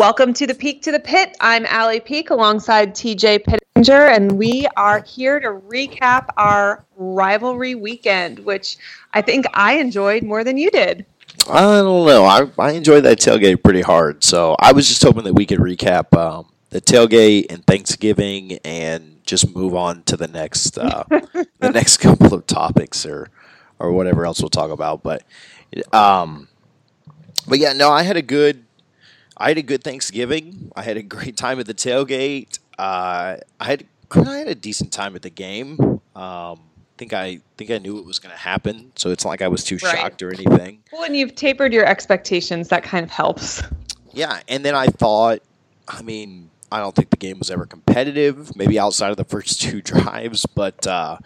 Welcome to the Peak to the Pit. I'm Allie Peak alongside TJ Pittinger, and we are here to recap our rivalry weekend, which I think I enjoyed more than you did. I don't know. I, I enjoyed that tailgate pretty hard. So I was just hoping that we could recap um, the tailgate and Thanksgiving and just move on to the next uh, the next couple of topics or or whatever else we'll talk about. But um, but yeah, no, I had a good I had a good Thanksgiving. I had a great time at the tailgate. Uh, I had I had a decent time at the game. Um, think I think I knew it was going to happen, so it's not like I was too Right. shocked or anything. Well, and you've tapered your expectations. That kind of helps. Yeah, and then I thought, I mean, I don't think the game was ever competitive. Maybe outside of the first two drives, but uh,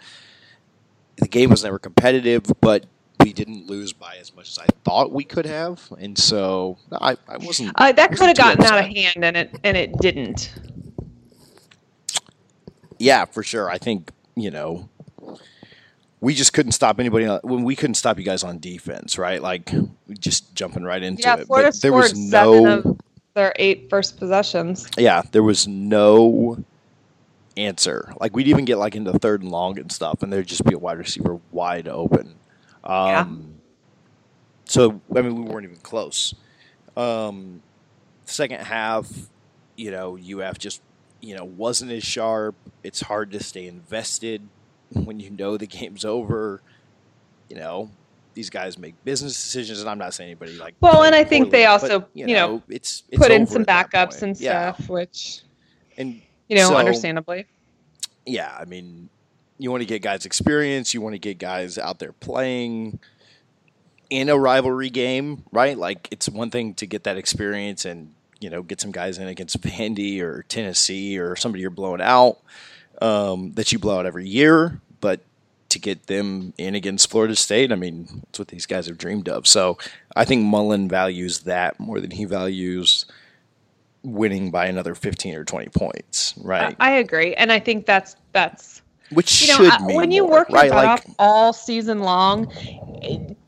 the game was never competitive. But we didn't lose by as much as I thought we could have, and so I, I wasn't. Uh, that could have gotten out of hand, and it and it didn't. Yeah, for sure. I think you know we just couldn't stop anybody on- when we couldn't stop you guys on defense, right? Like just jumping right into Yeah, it. Florida but there was no. their eight first possessions. yeah, there was no answer. Like we'd even get like into third and long and stuff, and there'd just be a wide receiver wide open. Um, So I mean, we weren't even close. Um, second half, you know, UF just you know wasn't as sharp. It's hard to stay invested when you know the game's over. You know. These guys make business decisions, and I'm not saying anybody like. Well, and I think they poorly, but, also, you know, it's, it's Put in some backups and Yeah. stuff, which and you know, so- understandably. yeah, I mean, you want to get guys experience. You want to get guys out there playing in a rivalry game, right? Like it's one thing to get that experience and you know get some guys in against Vandy or Tennessee or somebody you're blowing out um, that you blow out every year, but to get them in against Florida State, I mean, that's what these guys have dreamed of. So I think Mullen values that more than he values winning by another 15 or 20 points, right? I agree, and I think that's that's Which you know should I- mean when you more, work your right? butt Like, off all season long.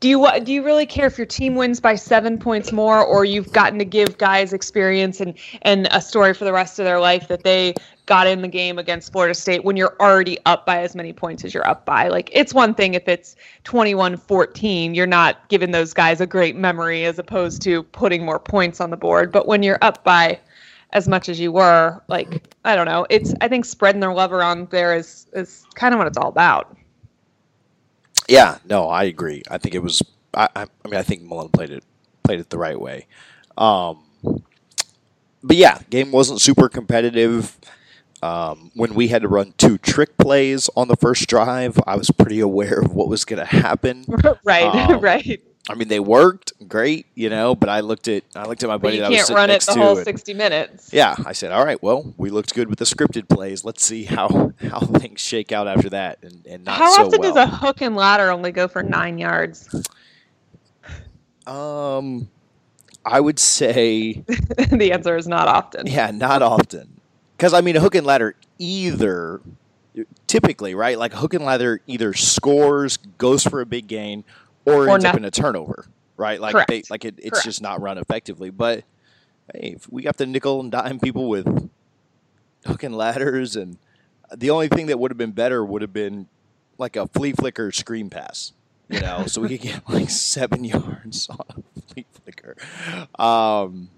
Do you do you really care if your team wins by seven points more, or you've gotten to give guys experience and and a story for the rest of their life that they got in the game against Florida State when you're already up by as many points as you're up by? Like it's one thing if it's 21-14, you're not giving those guys a great memory as opposed to putting more points on the board. But when you're up by as much as you were, like I don't know, it's I think spreading their love around there is is kind of what it's all about. Yeah, no, I agree. I think it was. I, I, I mean, I think Mullen played it played it the right way. Um, but yeah, game wasn't super competitive. Um, when we had to run two trick plays on the first drive, I was pretty aware of what was going to happen. right, Um, right. I mean, they worked great, you know. But I looked at I looked at my But buddy you that I was can't run it the whole and- 60 minutes. yeah, I said, all right, well, we looked good with the scripted plays. Let's see how how things shake out after that, and, and not How so often well. does a hook and ladder only go for nine yards? Um, I would say the answer is not often. Yeah, not often. Because I mean, a hook and ladder either typically right, like a hook and ladder either scores, goes for a big gain, or, or ends up in a turnover. Right, like Correct. they like it, it's Correct. just not run effectively. But hey, if we got the nickel and dime people with hook and ladders, and the only thing that would have been better would have been like a flea flicker screen pass you know, so we could get like seven yards on a flea flicker. Um,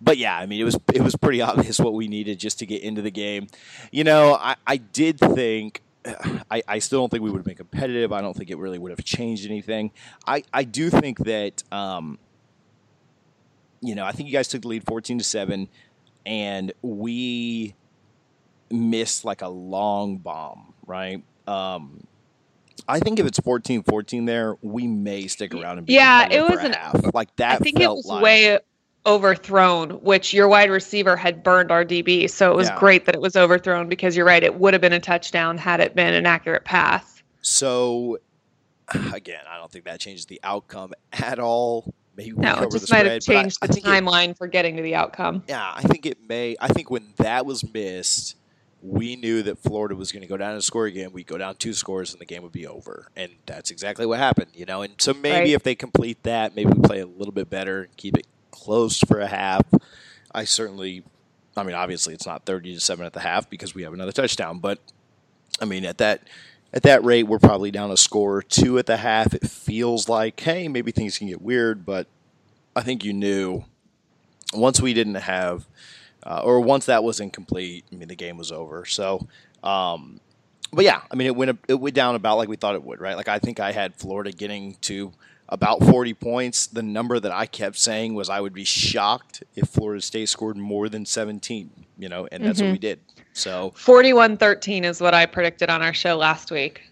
but yeah, I mean, it was it was pretty obvious what we needed just to get into the game. You know, I, I did think. I, I still don't think we would have been competitive. I don't think it really would have changed anything. I, I do think that um, you know, I think you guys took the lead 14 to 7 and we missed like a long bomb, right? Um, I think if it's 14-14 there, we may stick around and be yeah. It was an half. like that. I think it was like, way overthrown, which your wide receiver had burned our DB. So it was yeah. great that it was overthrown because you're right. It would have been a touchdown had it been an accurate pass. So again, I don't think that changes the outcome at all. Maybe no, it just might have changed I, the I timeline it, for getting to the outcome. Yeah, I think it may. I think when that was missed we knew that Florida was going to go down and score again. We'd go down two scores and the game would be over. And that's exactly what happened, you know. And so maybe right. if they complete that, maybe we play a little bit better and keep it close for a half. I certainly, I mean, obviously it's not 30 to 7 at the half because we have another touchdown. But, I mean, at that. At that rate, we're probably down a score two at the half. It feels like, hey, maybe things can get weird, but I think you knew once we didn't have uh, or once that was incomplete, I mean the game was over. So, um, but yeah, I mean it went it went down about like we thought it would, right? Like I think I had Florida getting to about 40 points. The number that I kept saying was I would be shocked if Florida State scored more than 17, you know, and that's mm-hmm. what we did. So 41-13 is what I predicted on our show last week.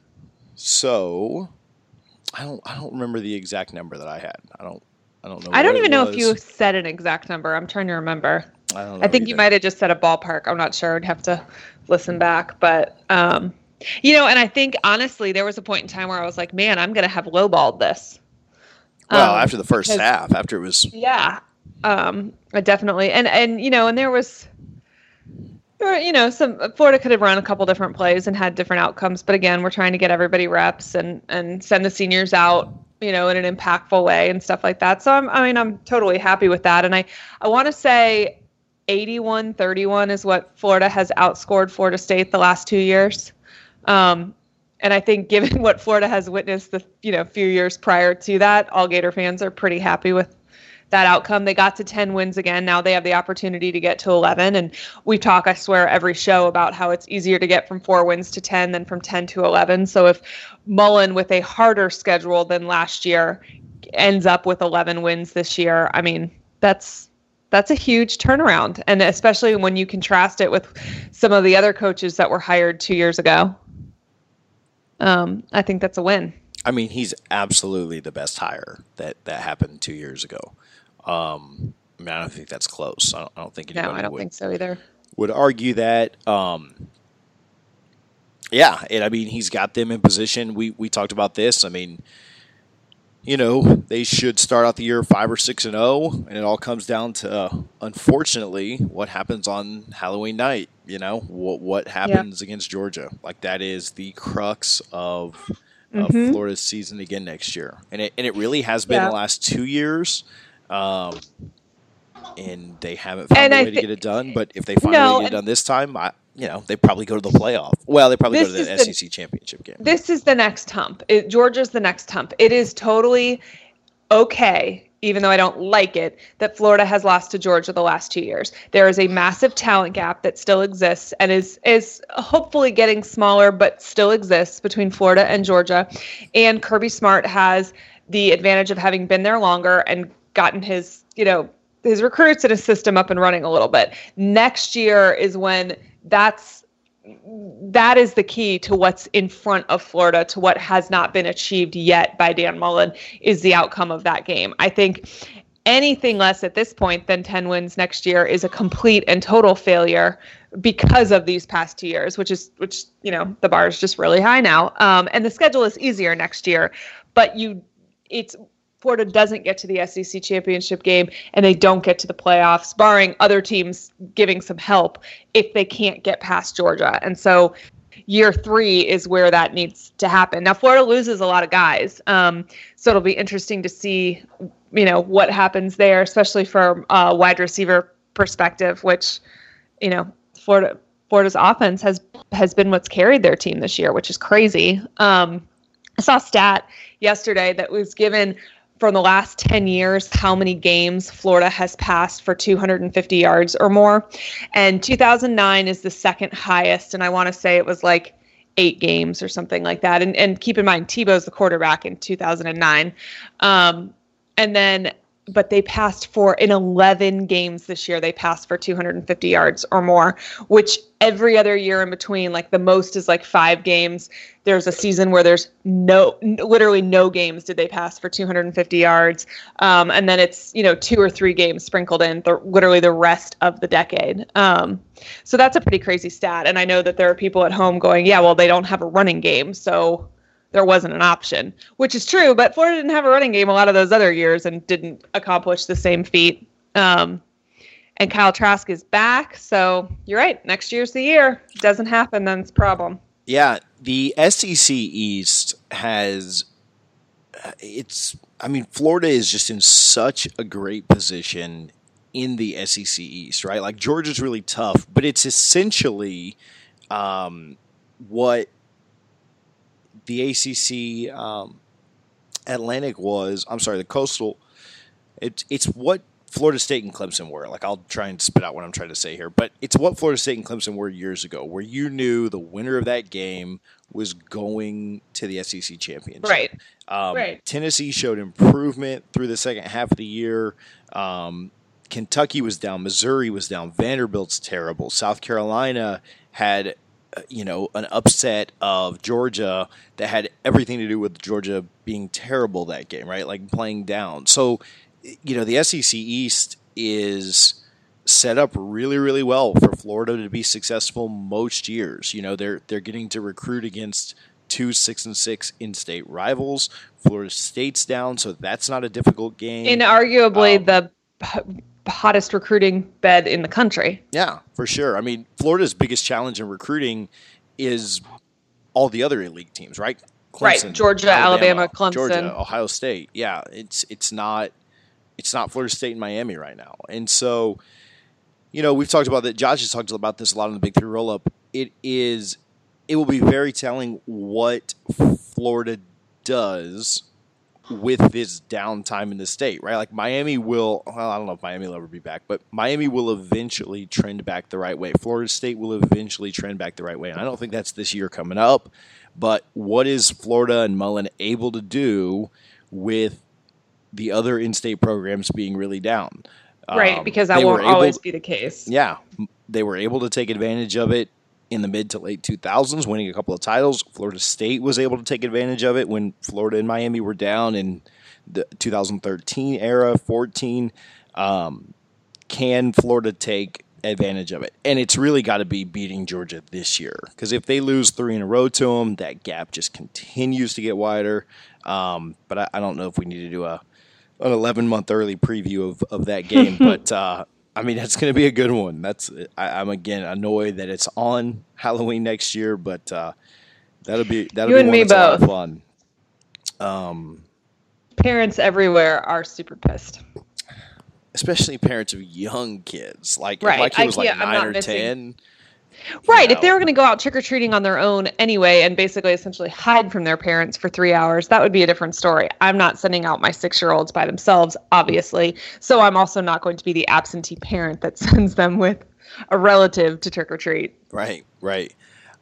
So I don't I don't remember the exact number that I had. I don't I don't know. I don't even know if you said an exact number. I'm trying to remember. I don't. I think either. you might have just said a ballpark. I'm not sure. I'd have to listen back, but um, you know, and I think honestly, there was a point in time where I was like, man, I'm going to have lowballed this. Well, um, after the first because, half, after it was yeah, um, definitely and and you know, and there was. There were, you know, some Florida could have run a couple different plays and had different outcomes, but again, we're trying to get everybody reps and and send the seniors out you know, in an impactful way and stuff like that. So I'm, I mean, I'm totally happy with that. And I, I want to say 81 31 is what Florida has outscored Florida State the last two years. Um, and I think given what Florida has witnessed the, you know, few years prior to that, all Gator fans are pretty happy with that outcome. They got to 10 wins again. Now they have the opportunity to get to 11. And we talk, I swear, every show about how it's easier to get from four wins to 10 than from 10 to 11. So if Mullen, with a harder schedule than last year, ends up with 11 wins this year, I mean, that's that's a huge turnaround and especially when you contrast it with some of the other coaches that were hired two years ago um, i think that's a win i mean he's absolutely the best hire that that happened two years ago um, I mean, I don't think that's close. I don't, I don't think anybody no, I don't would, think so either. Would argue that. Um, yeah, and I mean, he's got them in position. We we talked about this. I mean, you know, they should start out the year five or six and zero, oh, and it all comes down to, uh, unfortunately, what happens on Halloween night. You know, what what happens yeah. against Georgia? Like that is the crux of. Of mm-hmm. Florida's season again next year, and it and it really has been yeah. the last two years. Um, and they haven't found and a way th- to get it done. But if they finally no, get it done this time, I, you know, they probably go to the playoff. Well, they probably go to the, the SEC championship game. This is the next hump. It, Georgia's the next hump. It is totally okay, even though I don't like it, that Florida has lost to Georgia the last two years. There is a massive talent gap that still exists and is is hopefully getting smaller, but still exists between Florida and Georgia. And Kirby Smart has the advantage of having been there longer and gotten his, you know, his recruits and his system up and running a little bit. Next year is when that's that is the key to what's in front of Florida, to what has not been achieved yet by Dan Mullen, is the outcome of that game. I think anything less at this point than 10 wins next year is a complete and total failure because of these past two years, which is, which, you know, the bar is just really high now. Um, and the schedule is easier next year, but you, it's Florida doesn't get to the SEC championship game and they don't get to the playoffs, barring other teams giving some help if they can't get past Georgia. And so year three is where that needs to happen. Now, Florida loses a lot of guys. Um, so it'll be interesting to see, you know, what happens there, especially from a wide receiver perspective, which, you know, Florida Florida's offense has has been what's carried their team this year, which is crazy. Um, I saw a stat yesterday that was given from the last 10 years how many games Florida has passed for 250 yards or more. And 2009 is the second highest. And I want to say it was like eight games or something like that. And, and keep in mind, Tebow's the quarterback in 2009. Um, and then but they passed for in 11 games this year they passed for 250 yards or more which every other year in between like the most is like five games. There's a season where there's no literally no games did they pass for 250 yards. Um, and then it's you know two or three games sprinkled in the, literally the rest of the decade. Um, so that's a pretty crazy stat. And i know that there are people at home going yeah well they don't have a running game. So there wasn't an option, which is true. But Florida didn't have a running game a lot of those other years and didn't accomplish the same feat. Um, and Kyle Trask is back, so you're right. Next year's the year. Doesn't happen, then it's a problem. Yeah, the SEC East has it's. I mean, Florida is just in such a great position in the SEC East, right? Like Georgia's really tough, but it's essentially um, what the ACC um, Atlantic was. I'm sorry, the Coastal. It's it's what Florida State and Clemson were. Like I'll try and spit out what I'm trying to say here, but it's what Florida State and Clemson were years ago, where you knew the winner of that game was going to the SEC championship. Right. Um, right. Tennessee showed improvement through the second half of the year. Um, Kentucky was down. Missouri was down. Vanderbilt's terrible. South Carolina had you know, an upset of Georgia that had everything to do with Georgia being terrible that game, right? Like playing down. So, you know, the SEC East is set up really, really well for Florida to be successful most years. You know, they're they're getting to recruit against two six and six in-state rivals. Florida State's down, so that's not a difficult game. And arguably um, the hottest recruiting bed in the country. Yeah, for sure. I mean, Florida's biggest challenge in recruiting is all the other elite teams, right? Clemson, right, Georgia, Alabama, Alabama, Clemson, Georgia, Ohio State. Yeah, it's it's not it's not Florida State and Miami right now, and so you know we've talked about that. Josh has talked about this a lot in the Big Three roll up. It is it will be very telling what Florida does with this downtime in the state, right? Like Miami will, well, I don't know if Miami will ever be back, but Miami will eventually trend back the right way. Florida State will eventually trend back the right way. And I don't think that's this year coming up, but what is Florida and Mullen able to do with the other in state programs being really down? Right, um, because that won't always be the case. Yeah, they were able to take advantage of it in the mid to late 2000s, winning a couple of titles. Florida State was able to take advantage of it when Florida and Miami were down in the 2013 era, 14. Um, can Florida take advantage of it? And it's really got to be beating Georgia this year because if they lose three in a row to them, that gap just continues to get wider. Um, but I, I, don't know if we need to do a an 11 month early preview of, of that game, but uh, I mean, that's going to be a good one. That's I, am again annoyed that it's on Halloween next year, but uh, that'll be that'll you be and me both. fun. Um, parents everywhere are super pissed, especially parents of young kids. Like right. if my kid was like 9 or missing. ten Right. Know. If they were going to go out trick or treating on their own anyway and basically essentially hide from their parents for three hours, that would be a different story. I'm not sending out my six year olds by themselves, obviously. So I'm also not going to be the absentee parent that sends them with a relative to trick or treat. Right, right.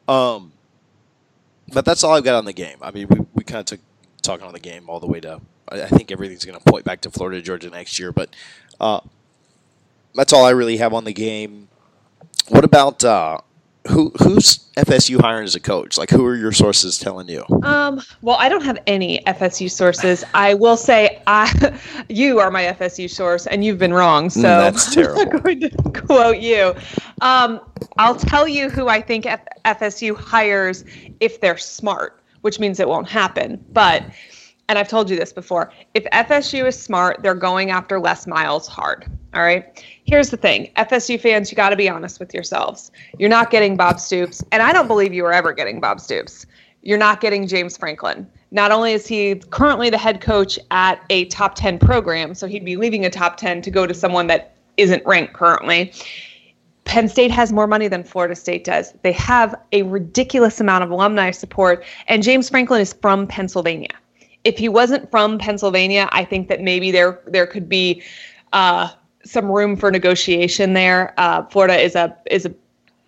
Um, but that's all I've got on the game. I mean, we, we kind of took talking on the game all the way to, I think everything's going to point back to Florida, Georgia next year. But uh, that's all I really have on the game. What about uh, who who's FSU hiring as a coach? Like, who are your sources telling you? Um, well, I don't have any FSU sources. I will say, I you are my FSU source, and you've been wrong. So mm, that's terrible. I'm going to quote you. Um, I'll tell you who I think F- FSU hires if they're smart, which means it won't happen. But and I've told you this before, if FSU is smart, they're going after Les Miles hard. All right. Here's the thing FSU fans, you got to be honest with yourselves. You're not getting Bob Stoops, and I don't believe you were ever getting Bob Stoops. You're not getting James Franklin. Not only is he currently the head coach at a top 10 program, so he'd be leaving a top 10 to go to someone that isn't ranked currently. Penn State has more money than Florida State does. They have a ridiculous amount of alumni support, and James Franklin is from Pennsylvania. If he wasn't from Pennsylvania, I think that maybe there there could be uh, some room for negotiation there. Uh, Florida is a is a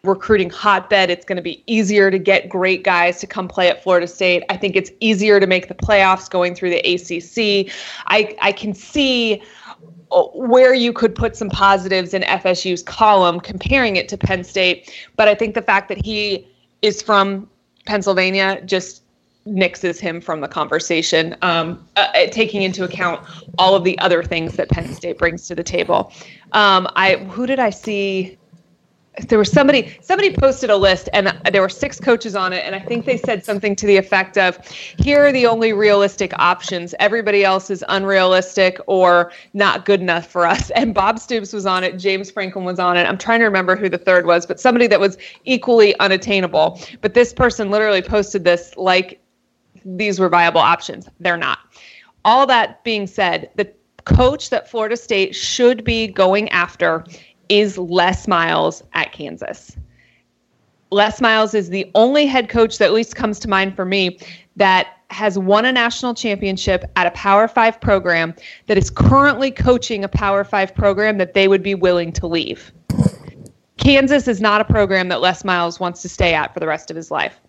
recruiting hotbed. It's going to be easier to get great guys to come play at Florida State. I think it's easier to make the playoffs going through the ACC. I I can see where you could put some positives in FSU's column comparing it to Penn State. But I think the fact that he is from Pennsylvania just nixes him from the conversation, um, uh, uh taking into account all of the other things that Penn State brings to the table. Um, I who did I see? there was somebody somebody posted a list and there were six coaches on it and i think they said something to the effect of here are the only realistic options everybody else is unrealistic or not good enough for us and bob stoops was on it james franklin was on it i'm trying to remember who the third was but somebody that was equally unattainable but this person literally posted this like these were viable options they're not all that being said the coach that florida state should be going after is Les Miles at Kansas. Les Miles is the only head coach that at least comes to mind for me that has won a national championship at a Power Five program that is currently coaching a Power Five program that they would be willing to leave. Kansas is not a program that Les Miles wants to stay at for the rest of his life.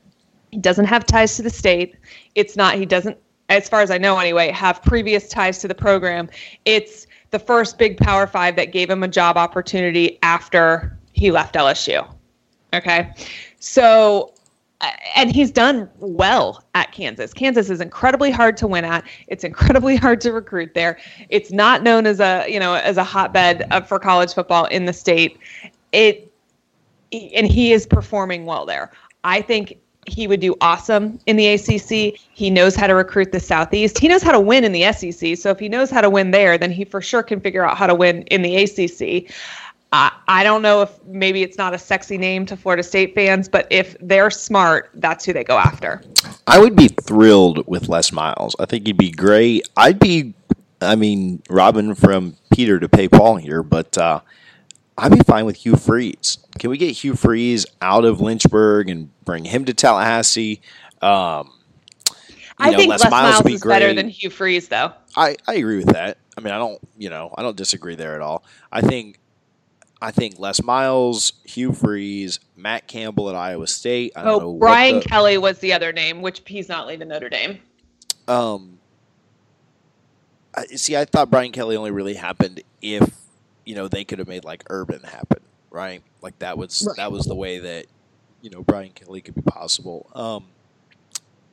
He doesn't have ties to the state. It's not, he doesn't, as far as I know anyway, have previous ties to the program. It's the first big Power Five that gave him a job opportunity after he left LSU. Okay. So, uh, and he's done well at Kansas. Kansas is incredibly hard to win at. It's incredibly hard to recruit there. It's not known as a, you know, as a hotbed for college football in the state. It, and he is performing well there. I think he would do awesome in the ACC. He knows how to recruit the Southeast. He knows how to win in the SEC. So if he knows how to win there, then he for sure can figure out how to win in the ACC. Uh, I don't know if maybe it's not a sexy name to Florida State fans, but if they're smart, that's who they go after. I would be thrilled with Les Miles. I think he'd be great. I'd be, I mean, Robin from Peter to pay Paul here, but uh, I'd be fine with Hugh Freeze. Can we get Hugh Freeze out of Lynchburg and bring him to Tallahassee? Um, I know, think Les, Les Miles, Miles is great. better than Hugh Freeze, though. I, I agree with that. I mean, I don't, you know, I don't disagree there at all. I think, I think Les Miles, Hugh Freeze, Matt Campbell at Iowa State. I oh, Brian the, Kelly was the other name, which he's not leaving Notre Dame. Um, I, see, I thought Brian Kelly only really happened if you know they could have made like Urban happen, right? Like that was right. that was the way that you know Brian Kelly could be possible. Um,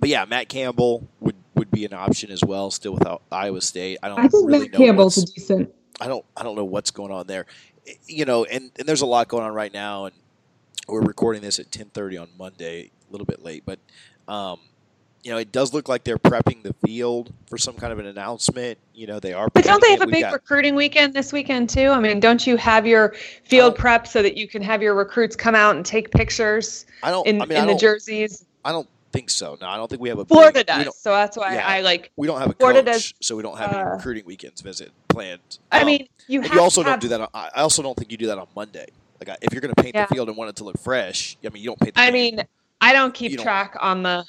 but yeah, Matt Campbell would would be an option as well. Still without Iowa State, I don't. I think really Matt Campbell's a decent. I don't. I don't know what's going on there. You know, and, and there's a lot going on right now, and we're recording this at 10:30 on Monday, a little bit late, but um, you know, it does look like they're prepping the field for some kind of an announcement. You know, they are. But don't they have it. a big got, recruiting weekend this weekend too? I mean, don't you have your field prep so that you can have your recruits come out and take pictures? I don't. In, I mean, in I the jerseys. I don't think so. No, I don't think we have a. Florida big, does, so that's why yeah, I like. We don't have a Florida coach, does, so we don't have uh, any recruiting weekends visit planned. I um, mean, you. you also don't do that. On, I also don't think you do that on Monday. Like, if you're going to paint yeah. the field and want it to look fresh, I mean, you don't paint. I mean, I don't keep don't, track on the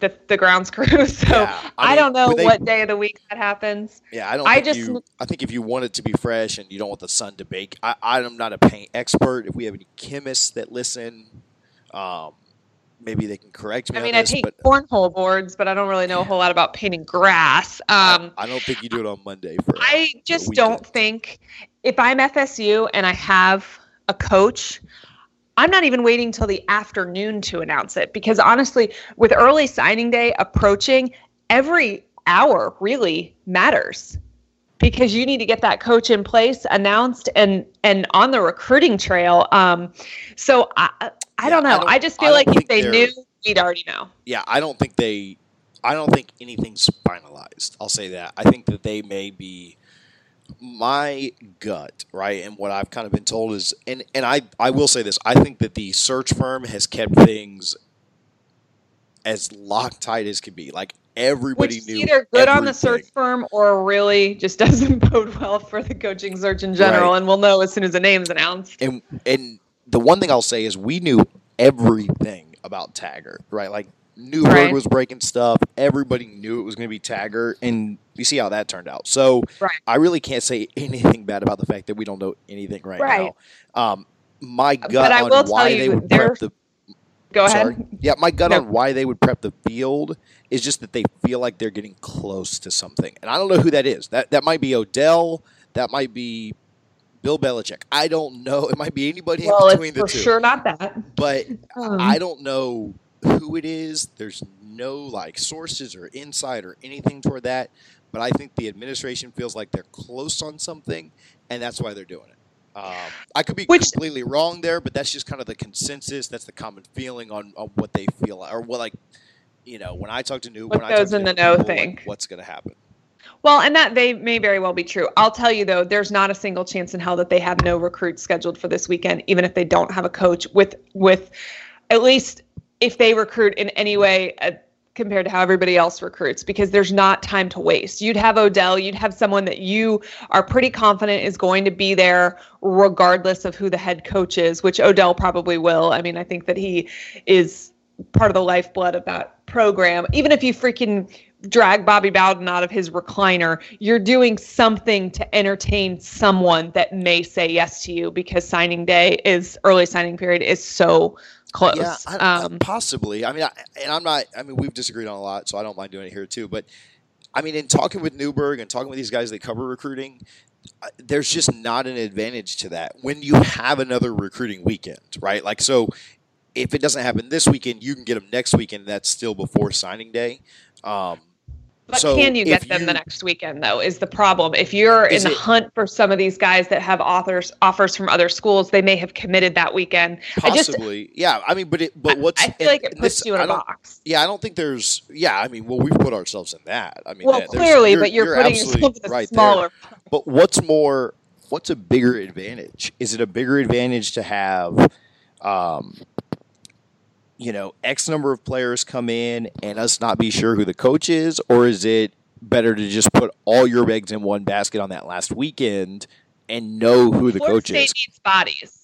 the, the grounds crew. So yeah, I, mean, I, don't know they, what day of the week that happens. Yeah, I don't. I just you, I think if you want it to be fresh and you don't want the sun to bake, I, I'm not a paint expert. If we have any chemists that listen, um, maybe they can correct me. I mean, this, I paint but, cornhole boards, but I don't really know a whole lot about painting grass. Um, I, I, don't think you do it on Monday. For I just don't think if I'm FSU and I have a coach I'm not even waiting till the afternoon to announce it because honestly, with early signing day approaching, every hour really matters because you need to get that coach in place, announced, and and on the recruiting trail. Um, so I I yeah, don't know. I, don't, I just feel I like if they knew, we'd already know. Yeah, I don't think they. I don't think anything's finalized. I'll say that. I think that they may be my gut, right, and what I've kind of been told is, and and I I will say this: I think that the search firm has kept things as Loctite as could be. Like everybody Which knew either good on the search firm or really just doesn't bode well for the coaching search in general. Right. And we'll know as soon as the name's announced. And and the one thing I'll say is we knew everything about Taggart, right? Like Newberg Right. was breaking stuff. Everybody knew it was going to be Taggart, and you see how that turned out. So Right. I really can't say anything bad about the fact that we don't know anything right, Right. now. Um, my gut But I on will tell why you, they would prep the Go ahead. Sorry. Yeah, my gut No. on why they would prep the field is just that they feel like they're getting close to something. And I don't know who that is. That that might be Odell, that might be Bill Belichick. I don't know. It might be anybody Well, in between the for two. sure not that. But Um, I don't know who it is. There's no like sources or insight or anything toward that. But I think the administration feels like they're close on something, and that's why they're doing it. Um, I could be Which- completely wrong there, but that's just kind of the consensus. That's the common feeling on, on what they feel, or what like, you know, when I talk to new, What when I talk those in the know people, like, think. what's going to happen. Well, and that they may very well be true. I'll tell you though, there's not a single chance in hell that they have no recruits scheduled for this weekend, even if they don't have a coach. With with at least if they recruit in any way uh, compared to how everybody else recruits, because there's not time to waste. You'd have Odell, you'd have someone that you are pretty confident is going to be there regardless of who the head coach is, which Odell probably will. I mean, I think that he is part of the lifeblood of that program. Even if you freaking drag Bobby Bowden out of his recliner, you're doing something to entertain someone that may say yes to you because signing day is early signing period is so close. Yeah, I, um, possibly. I mean, I, and I'm not. I mean, we've disagreed on a lot, so I don't mind doing it here too. But I mean, in talking with Newberg and talking with these guys that cover recruiting, there's just not an advantage to that when you have another recruiting weekend, right? Like, so if it doesn't happen this weekend, you can get them next weekend. That's still before signing day. Um, But So can you get them the next weekend though? Is the problem. If you're in the it- hunt for some of these guys that have authors offers from other schools, they may have committed that weekend. I just possibly, yeah. I mean, but it, but what's I feel like it puts this- you in a box. Yeah, I don't think there's. Yeah, I mean, well, we've put ourselves in that. I mean, Well, clearly, but you're, putting absolutely yourself in a right there. But what's more, what's a bigger advantage? Is it a bigger advantage to have, um, you know, X number of players come in and us not be sure who the coach is, or is it better to just put all your eggs in one basket on that last weekend and know who the Florida coach State is? needs bodies.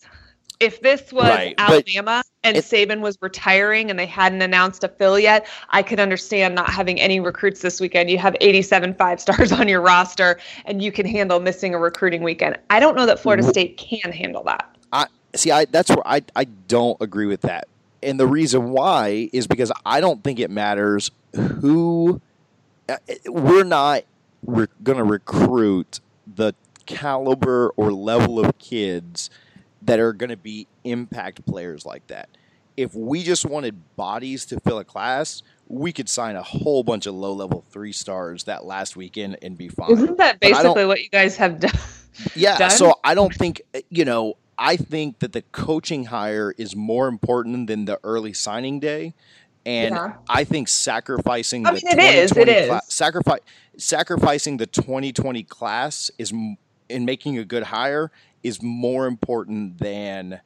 If this was Right, but Alabama and it- Saban was retiring and they hadn't announced a fill yet, I could understand not having any recruits this weekend. You have 87 five stars on your roster and you can handle missing a recruiting weekend. I don't know that Florida State can handle that. I see. I that's where I I don't agree with that, and the reason why is because I don't think it matters who. uh, We're not re- going to recruit the caliber or level of kids that are going to be impact players like that. If we just wanted bodies to fill a class, we could sign a whole bunch of low level three stars that last weekend and be fine. Isn't that But I don't- basically what you guys have done? Yeah, done? so I don't think you know. I think that the coaching hire is more important than the early signing day, and Yeah. I think sacrificing I the mean, it is, it 2020 is. sacrifice sacrificing the 2020 class is m- in making a good hire is more important than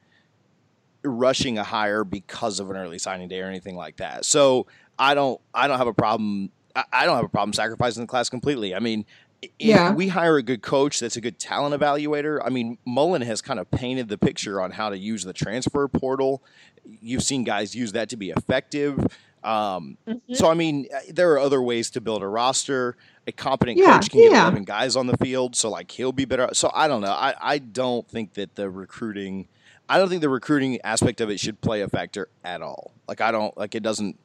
rushing a hire because of an early signing day or anything like that. So I don't I don't have a problem I don't have a problem sacrificing the class completely. I mean, if Yeah. we hire a good coach that's a good talent evaluator. I mean, Mullen has kind of painted the picture on how to use the transfer portal. You've seen guys use that to be effective. Um, Mm-hmm. So I mean, uh, there are other ways to build a roster. A competent Yeah, coach can get eleven guys on the field, so like he'll be better. So I don't know. I, I don't think that the recruiting, I don't think the recruiting aspect of it should play a factor at all. Like I don't like it doesn't.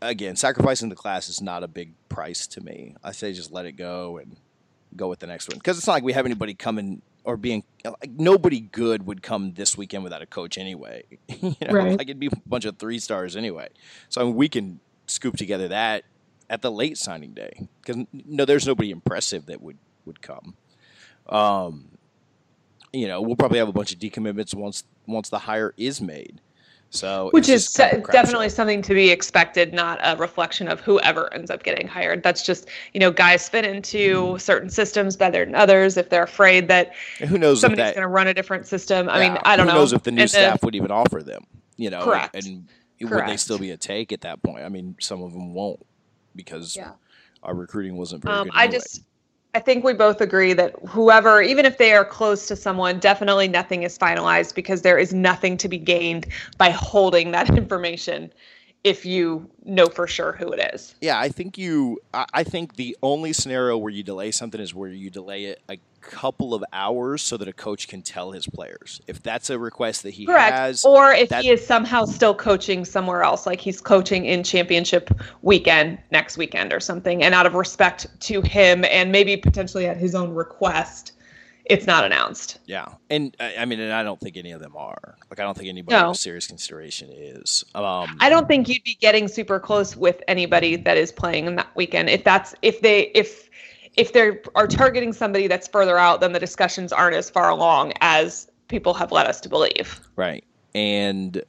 Again, sacrificing the class is not a big price to me. I say just let it go and go with the next one because it's not like we have anybody coming or being like nobody good would come this weekend without a coach anyway. you know, Right. like it'd be a bunch of three stars anyway. So I mean, we can scoop together that at the late signing day because no, there's nobody impressive that would would come. Um, you know, we'll probably have a bunch of decommitments once once the hire is made. So, which is just kind of a crap definitely show. something to be expected, not a reflection of whoever ends up getting hired. That's just you know guys fit into certain systems better than others. If they're afraid that And who knows somebody's going to run a different system, I mean, I don't know. who know. knows if the new And staff would even offer them? You know, Correct. and would they still be a take at that point? I mean, some of them won't because Yeah. our recruiting wasn't very Um, good. I anyway. just, I think we both agree that whoever, even if they are close to someone, definitely nothing is finalized because there is nothing to be gained by holding that information if you know for sure who it is. Yeah, I think you. I think the only scenario where you delay something is where you delay it a couple of hours so that a coach can tell his players. If that's a request that he Correct. has, or if that- he is somehow still coaching somewhere else, like he's coaching in championship weekend next weekend or something, and out of respect to him and maybe potentially at his own request, it's not announced. yeah, and I mean, and I don't think any of them are. Like, I don't think anybody No. of serious consideration is. Um, I don't think you'd be getting super close with anybody that is playing in that weekend. If that's if they if if they are targeting somebody that's further out, then the discussions aren't as far along as people have led us to believe. right, and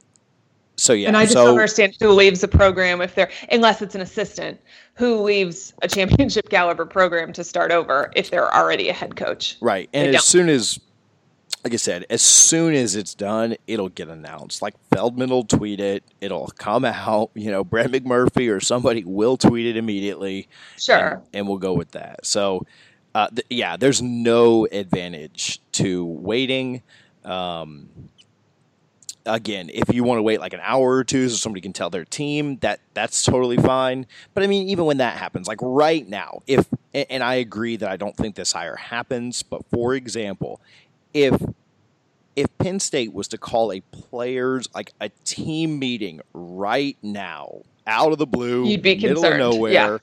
so yeah, and I just so, don't understand who leaves a program if they're unless it's an assistant who leaves a championship caliber program to start over if they're already a head coach. Right. And They as don't. soon as, like I said, as soon as it's done, it'll get announced. Like Feldman will tweet it, it'll come out. You know, Brett McMurphy or somebody will tweet it immediately. Sure. And, and we'll go with that. So, uh, th- yeah, there's no advantage to waiting. Um, again, if you want to wait like an hour or two so somebody can tell their team, that that's totally fine. But I mean, even when that happens, like right now, if and I agree that I don't think this hire happens, but for example, if if Penn State was to call a players like a team meeting right now, out of the blue, You'd be middle concerned, of nowhere, yeah.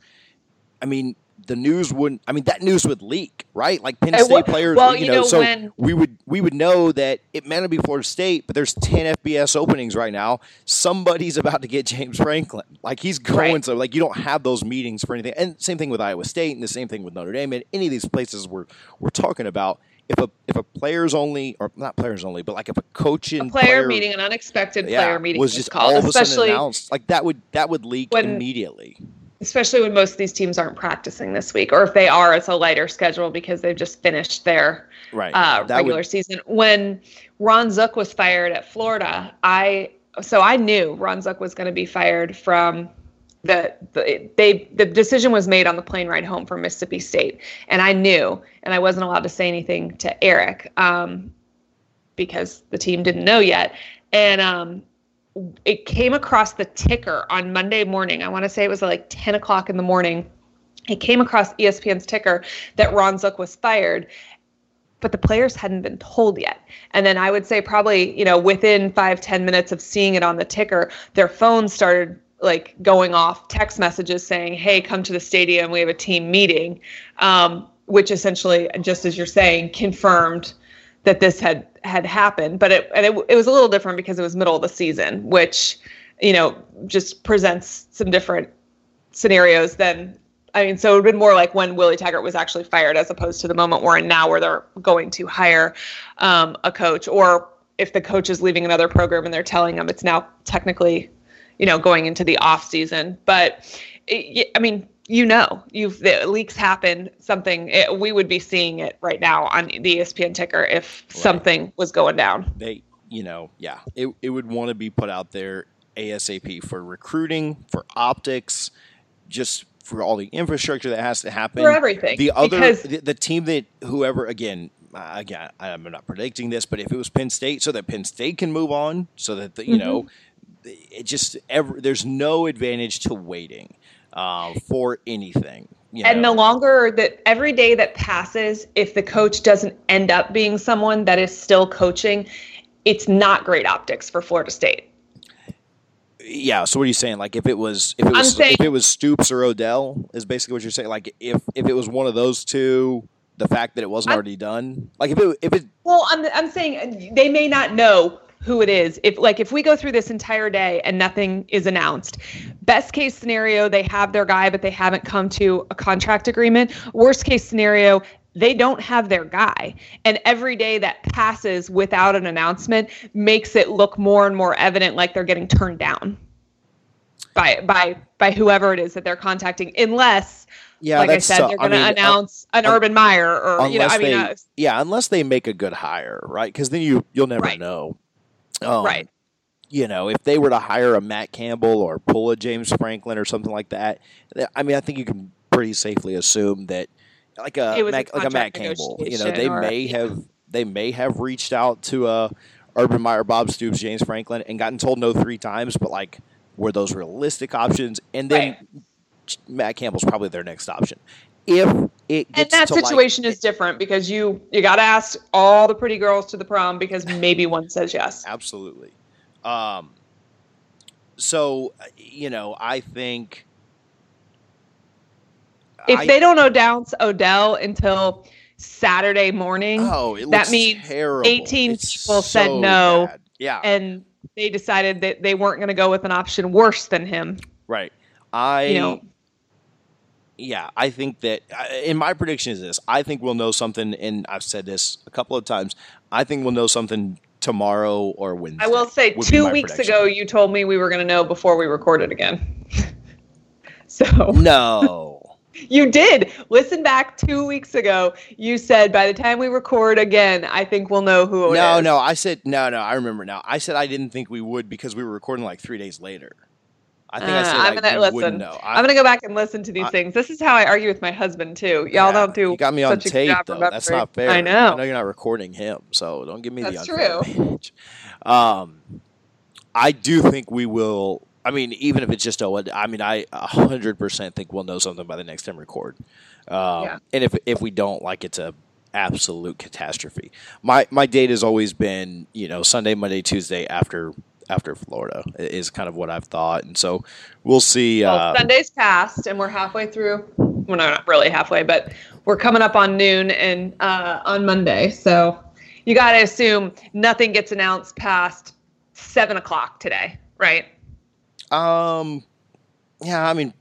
I mean, the news wouldn't. I mean, that news would leak, right? Like Penn State players, well, you you know, know, so when- we would we would know that it meant to be Florida State, but there's ten FBS openings right now. Somebody's about to get James Franklin. Like he's going, Right. so like you don't have those meetings for anything. And same thing with Iowa State, and the same thing with Notre Dame, and any of these places we're we're talking about. If a if a players only or not players only, but like if a coach A and player, meeting, an unexpected player meeting was just called, all of a sudden announced, like that would that would leak When- immediately. Especially when most of these teams aren't practicing this week, or if they are, it's a lighter schedule because they've just finished their Right. uh, regular would- season. When Ron Zook was fired at Florida, I so I knew Ron Zook was going to be fired from the, the they the decision was made on the plane ride home from Mississippi State, and I knew, and I wasn't allowed to say anything to Eric um, because the team didn't know yet, and um, it came across the ticker on Monday morning. I want to say it was like 10 o'clock in the morning. It came across ESPN's ticker that Ron Zook was fired, but the players hadn't been told yet. And then I would say probably, you know, within five ten minutes of seeing it on the ticker, their phones started like going off text messages saying, hey, come to the stadium. We have a team meeting, um, which essentially, just as you're saying, confirmed that this had had happened. But it, and it, it was a little different because it was middle of the season, which, you know, just presents some different scenarios than I mean, so it would have been more like when Willie Taggart was actually fired, as opposed to the moment we're in now, where they're going to hire um, a coach, or if the coach is leaving another program and they're telling them it's now technically, you know, going into the off season. But it, I mean, you know, you've the leaks happen. Something it, we would be seeing it right now on the ESPN ticker if something was going down. they you know yeah it, it would want to be put out there asap for recruiting for optics just for all the infrastructure that has to happen For everything, the other because- the, the team that whoever again uh, again i'm not predicting this but if it was penn state so that penn state can move on so that the, you know Mm-hmm. it just ever there's no advantage to waiting uh, for anything you And know? the longer that every day that passes, if the coach doesn't end up being someone that is still coaching, it's not great optics for Florida State. Yeah. So what are you saying? Like if it was if it was saying- if it was Stoops or Odell is basically what you're saying. Like if if it was one of those two, the fact that it wasn't I'm- already done. Like if it if it Well, I'm I'm saying uh, they may not know who it is. If like if we go through this entire day and nothing is announced, best case scenario they have their guy but they haven't come to a contract agreement. Worst case scenario they don't have their guy. And every day that passes without an announcement makes it look more and more evident like they're getting turned down by by by whoever it is that they're contacting, unless Yeah, like I said, they're going to mean, uh, announce an Urban Meyer or you know, I mean, they, uh, yeah, unless they make a good hire, right? Because then you you'll never Right. know. Um, right. You know, if they were to hire a Matt Campbell or pull a James Franklin or something like that, I mean, I think you can pretty safely assume that, like a, Mac, like a Matt Campbell, you know, they or- may have they may have reached out to uh, Urban Meyer, Bob Stoops, James Franklin, and gotten told no three times, but like, were those realistic options? And then Matt Campbell's probably their next option. If it And that to, like, situation is different because you you got to ask all the pretty girls to the prom because maybe one says yes. Absolutely. Um, so you know, I think If I- they don't announce Odell until Saturday morning, oh, that means terrible. 18 It's people said no, bad. Yeah, and they decided that they weren't going to go with an option worse than him, right. I you know, yeah, I think that I- in my prediction is this. I think we'll know something, and I've said this a couple of times. I think we'll know something tomorrow or Wednesday. I will say two weeks prediction. ago you told me we were going to know before we recorded again. so No. you did. Listen back 2 weeks ago. You said by the time we record again, I think we'll know who it No, is. no, I said no, no. I remember now. I said I didn't think we would because we were recording like three days later. I think I Uh, said I'm gonna we listen. know. I, I'm gonna go back and listen to these I- things. This is how I argue with my husband too. Y'all Yeah, don't do. You got me on such a good tape though. That's not fair. I know. I know you're not recording him, so don't give me That's the unfair true. advantage. Um, I do think we will. I mean, even if it's just a, I mean, I hundred percent think we'll know something by the next time we record. Um, Yeah. And if if we don't, like, it's a absolute catastrophe. My my date has always been, you know, Sunday, Monday, Tuesday after after Florida is kind of what I've thought, and so we'll see. Well, uh, Sunday's passed, and we're halfway through. Well, no, not really halfway, but we're coming up on noon and uh, on Monday. So you got to assume nothing gets announced past seven o'clock today, right? Um, yeah, I mean,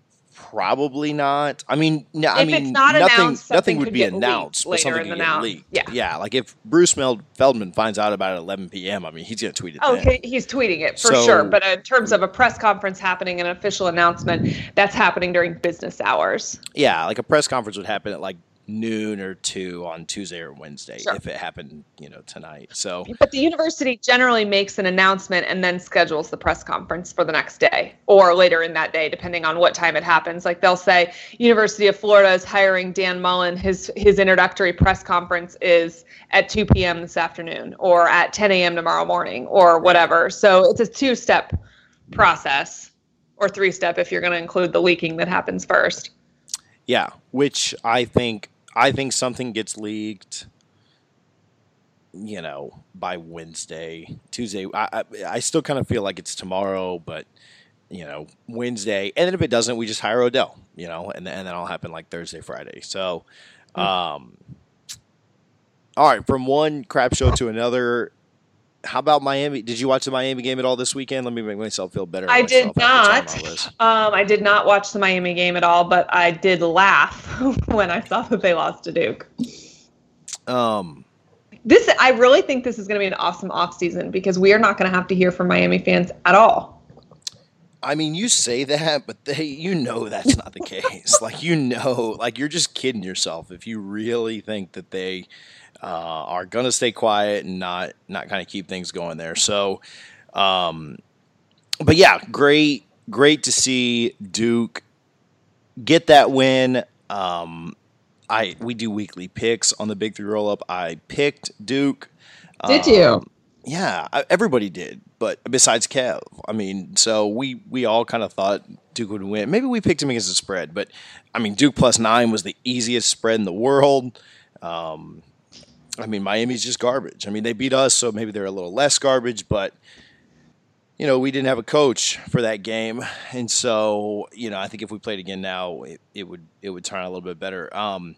probably not. I mean, no, I mean, nothing, nothing would be announced, but something could get leaked. Yeah. yeah. Like if Bruce Feldman finds out about it at 11 p.m., I mean, he's gonna tweet it. Oh, then. he's tweeting it for So- sure. But in terms of a press conference happening, an official announcement, that's happening during business hours. Yeah, like a press conference would happen at like noon or two on Tuesday or Wednesday Sure. if it happened, you know, tonight. So But the university generally makes an announcement and then schedules the press conference for the next day or later in that day, depending on what time it happens. Like they'll say, University of Florida is hiring Dan Mullen. His his introductory press conference is at 2 p.m. this afternoon or at 10 a.m. tomorrow morning or whatever. So it's a two step process or three step if you're going to include the leaking that happens first. yeah, which I think I think something gets leaked. You know, by Wednesday, Tuesday. I I, I still kind of feel like it's tomorrow, but you know, Wednesday, and then if it doesn't, we just hire Odell. You know, and then, and then it'll happen like Thursday, Friday. So, um, all right, from one crap show to another. How about Miami? Did you watch the Miami game at all this weekend? Let me make myself feel better. I did not. talking about this. Um, I did not watch the Miami game at all, but I did laugh when I saw that they lost to Duke. Um, This, I really think this is going to be an awesome off season because we are not going to have to hear from Miami fans at all. I mean, you say that, but they, you know, that's not the case. like, you know, like you're just kidding yourself if you really think that they uh, are going to stay quiet and not, not kind of keep things going there. So, um, but yeah, great, great to see Duke get that win. Um, I we do weekly picks on the Big Three roll up. I picked Duke. Did you? Um, yeah, everybody did, but besides Kev, I mean, so we we all kind of thought Duke would win. Maybe we picked him against the spread, but I mean, Duke plus nine was the easiest spread in the world. Um, I mean, Miami's just garbage. I mean, they beat us, so maybe they're a little less garbage, but you know, we didn't have a coach for that game, and so you know, I think if we played again now, it, it would it would turn out a little bit better. Um,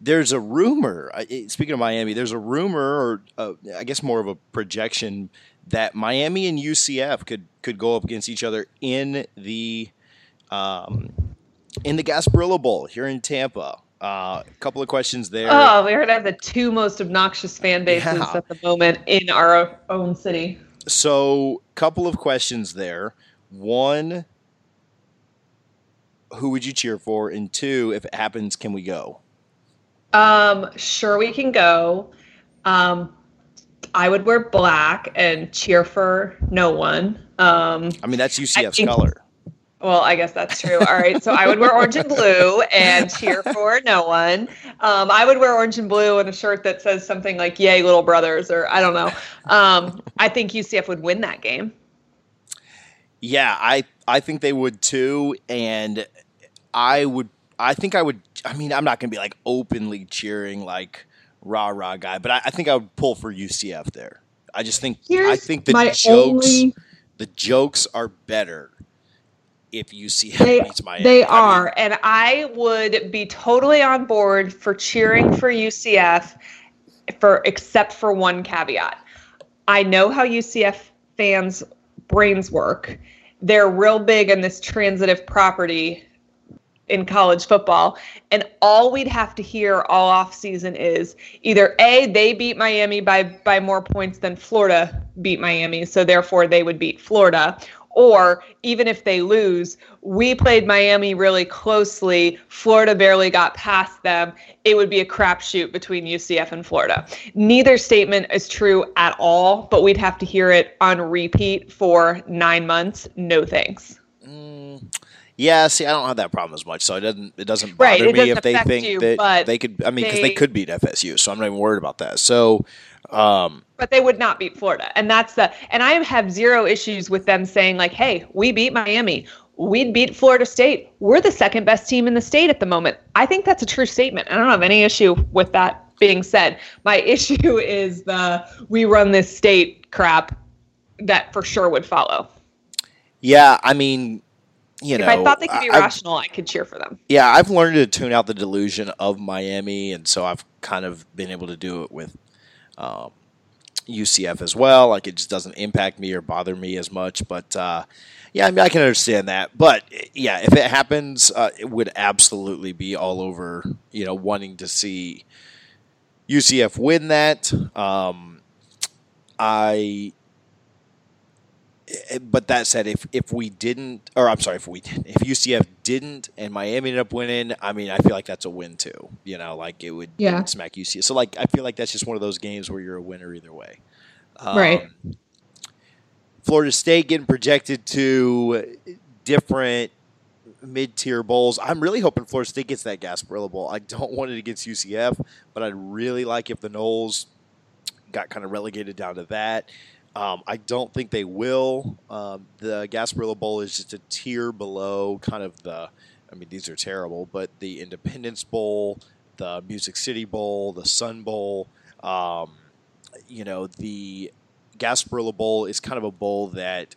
there's a rumor. Speaking of Miami, there's a rumor, or uh, I guess more of a projection, that Miami and UCF could could go up against each other in the um, in the Gasparilla Bowl here in Tampa. Uh, a couple of questions there. Oh, we're gonna have the two most obnoxious fan bases Yeah. at the moment in our own city. So, couple of questions there. One, who would you cheer for? And two, if it happens, can we go? Um, sure, we can go. Um, I would wear black and cheer for no one. Um, I mean, that's UCF's think- color. Well, I guess that's true. All right, so I would wear orange and blue and cheer for no one. Um, I would wear orange and blue and a shirt that says something like "Yay, little brothers" or I don't know. Um, I think UCF would win that game. Yeah, I I think they would too, and I would. I think I would. I mean, I'm not going to be like openly cheering like rah rah guy, but I, I think I would pull for UCF there. I just think I think the jokes only- the jokes are better if UCF They- beats Miami. they I mean, are, and I would be totally on board for cheering for UCF for except for one caveat. I know how UCF fans' brains work. They're real big on this transitive property in college football. And all we'd have to hear all off season is either A, they beat Miami by by more points than Florida beat Miami, so therefore they would beat Florida. Or even if they lose, we played Miami really closely. Florida barely got past them. It would be a crapshoot between UCF and Florida. Neither statement is true at all, but we'd have to hear it on repeat for nine months. No thanks. Mm, yeah, see, I don't have that problem as much, so it doesn't it doesn't bother Right, it me doesn't if they think you, that they could. I mean, because they, they- could beat FSU, so I'm not even worried about that. So, um, but they would not beat Florida. And that's the and I have zero issues with them saying like, "Hey, we beat Miami. We'd beat Florida State. We're the second best team in the state at the moment." I think that's a true statement. I don't have any issue with that being said. My issue is the we run this state crap that for sure would follow. yeah, I mean, you know, if I thought they could be I've- rational, I could cheer for them. yeah, I've learned to tune out the delusion of Miami, and so I've kind of been able to do it with um, UCF as well. Like it just doesn't impact me or bother me as much. But uh, yeah, I mean, I can understand that. But yeah, if it happens, uh, it would absolutely be all over. You know, wanting to see UCF win that. Um, I but that said, if if we didn't, or I'm sorry, if we didn't, if UCF didn't and Miami ended up winning, I mean, I feel like that's a win too. You know, like it would, Yeah. smack UCF. So like, I feel like that's just one of those games where you're a winner either way. Um, Right. Florida State getting projected to different mid-tier bowls. I'm really hoping Florida State gets that Gasparilla Bowl. I don't want it against UCF, but I'd really like if the Noles got kind of relegated down to that. Um, I don't think they will. Um, the Gasparilla Bowl is just a tier below kind of the. I mean, these are terrible, but the Independence Bowl, the Music City Bowl, the Sun Bowl. Um, you know, the Gasparilla Bowl is kind of a bowl that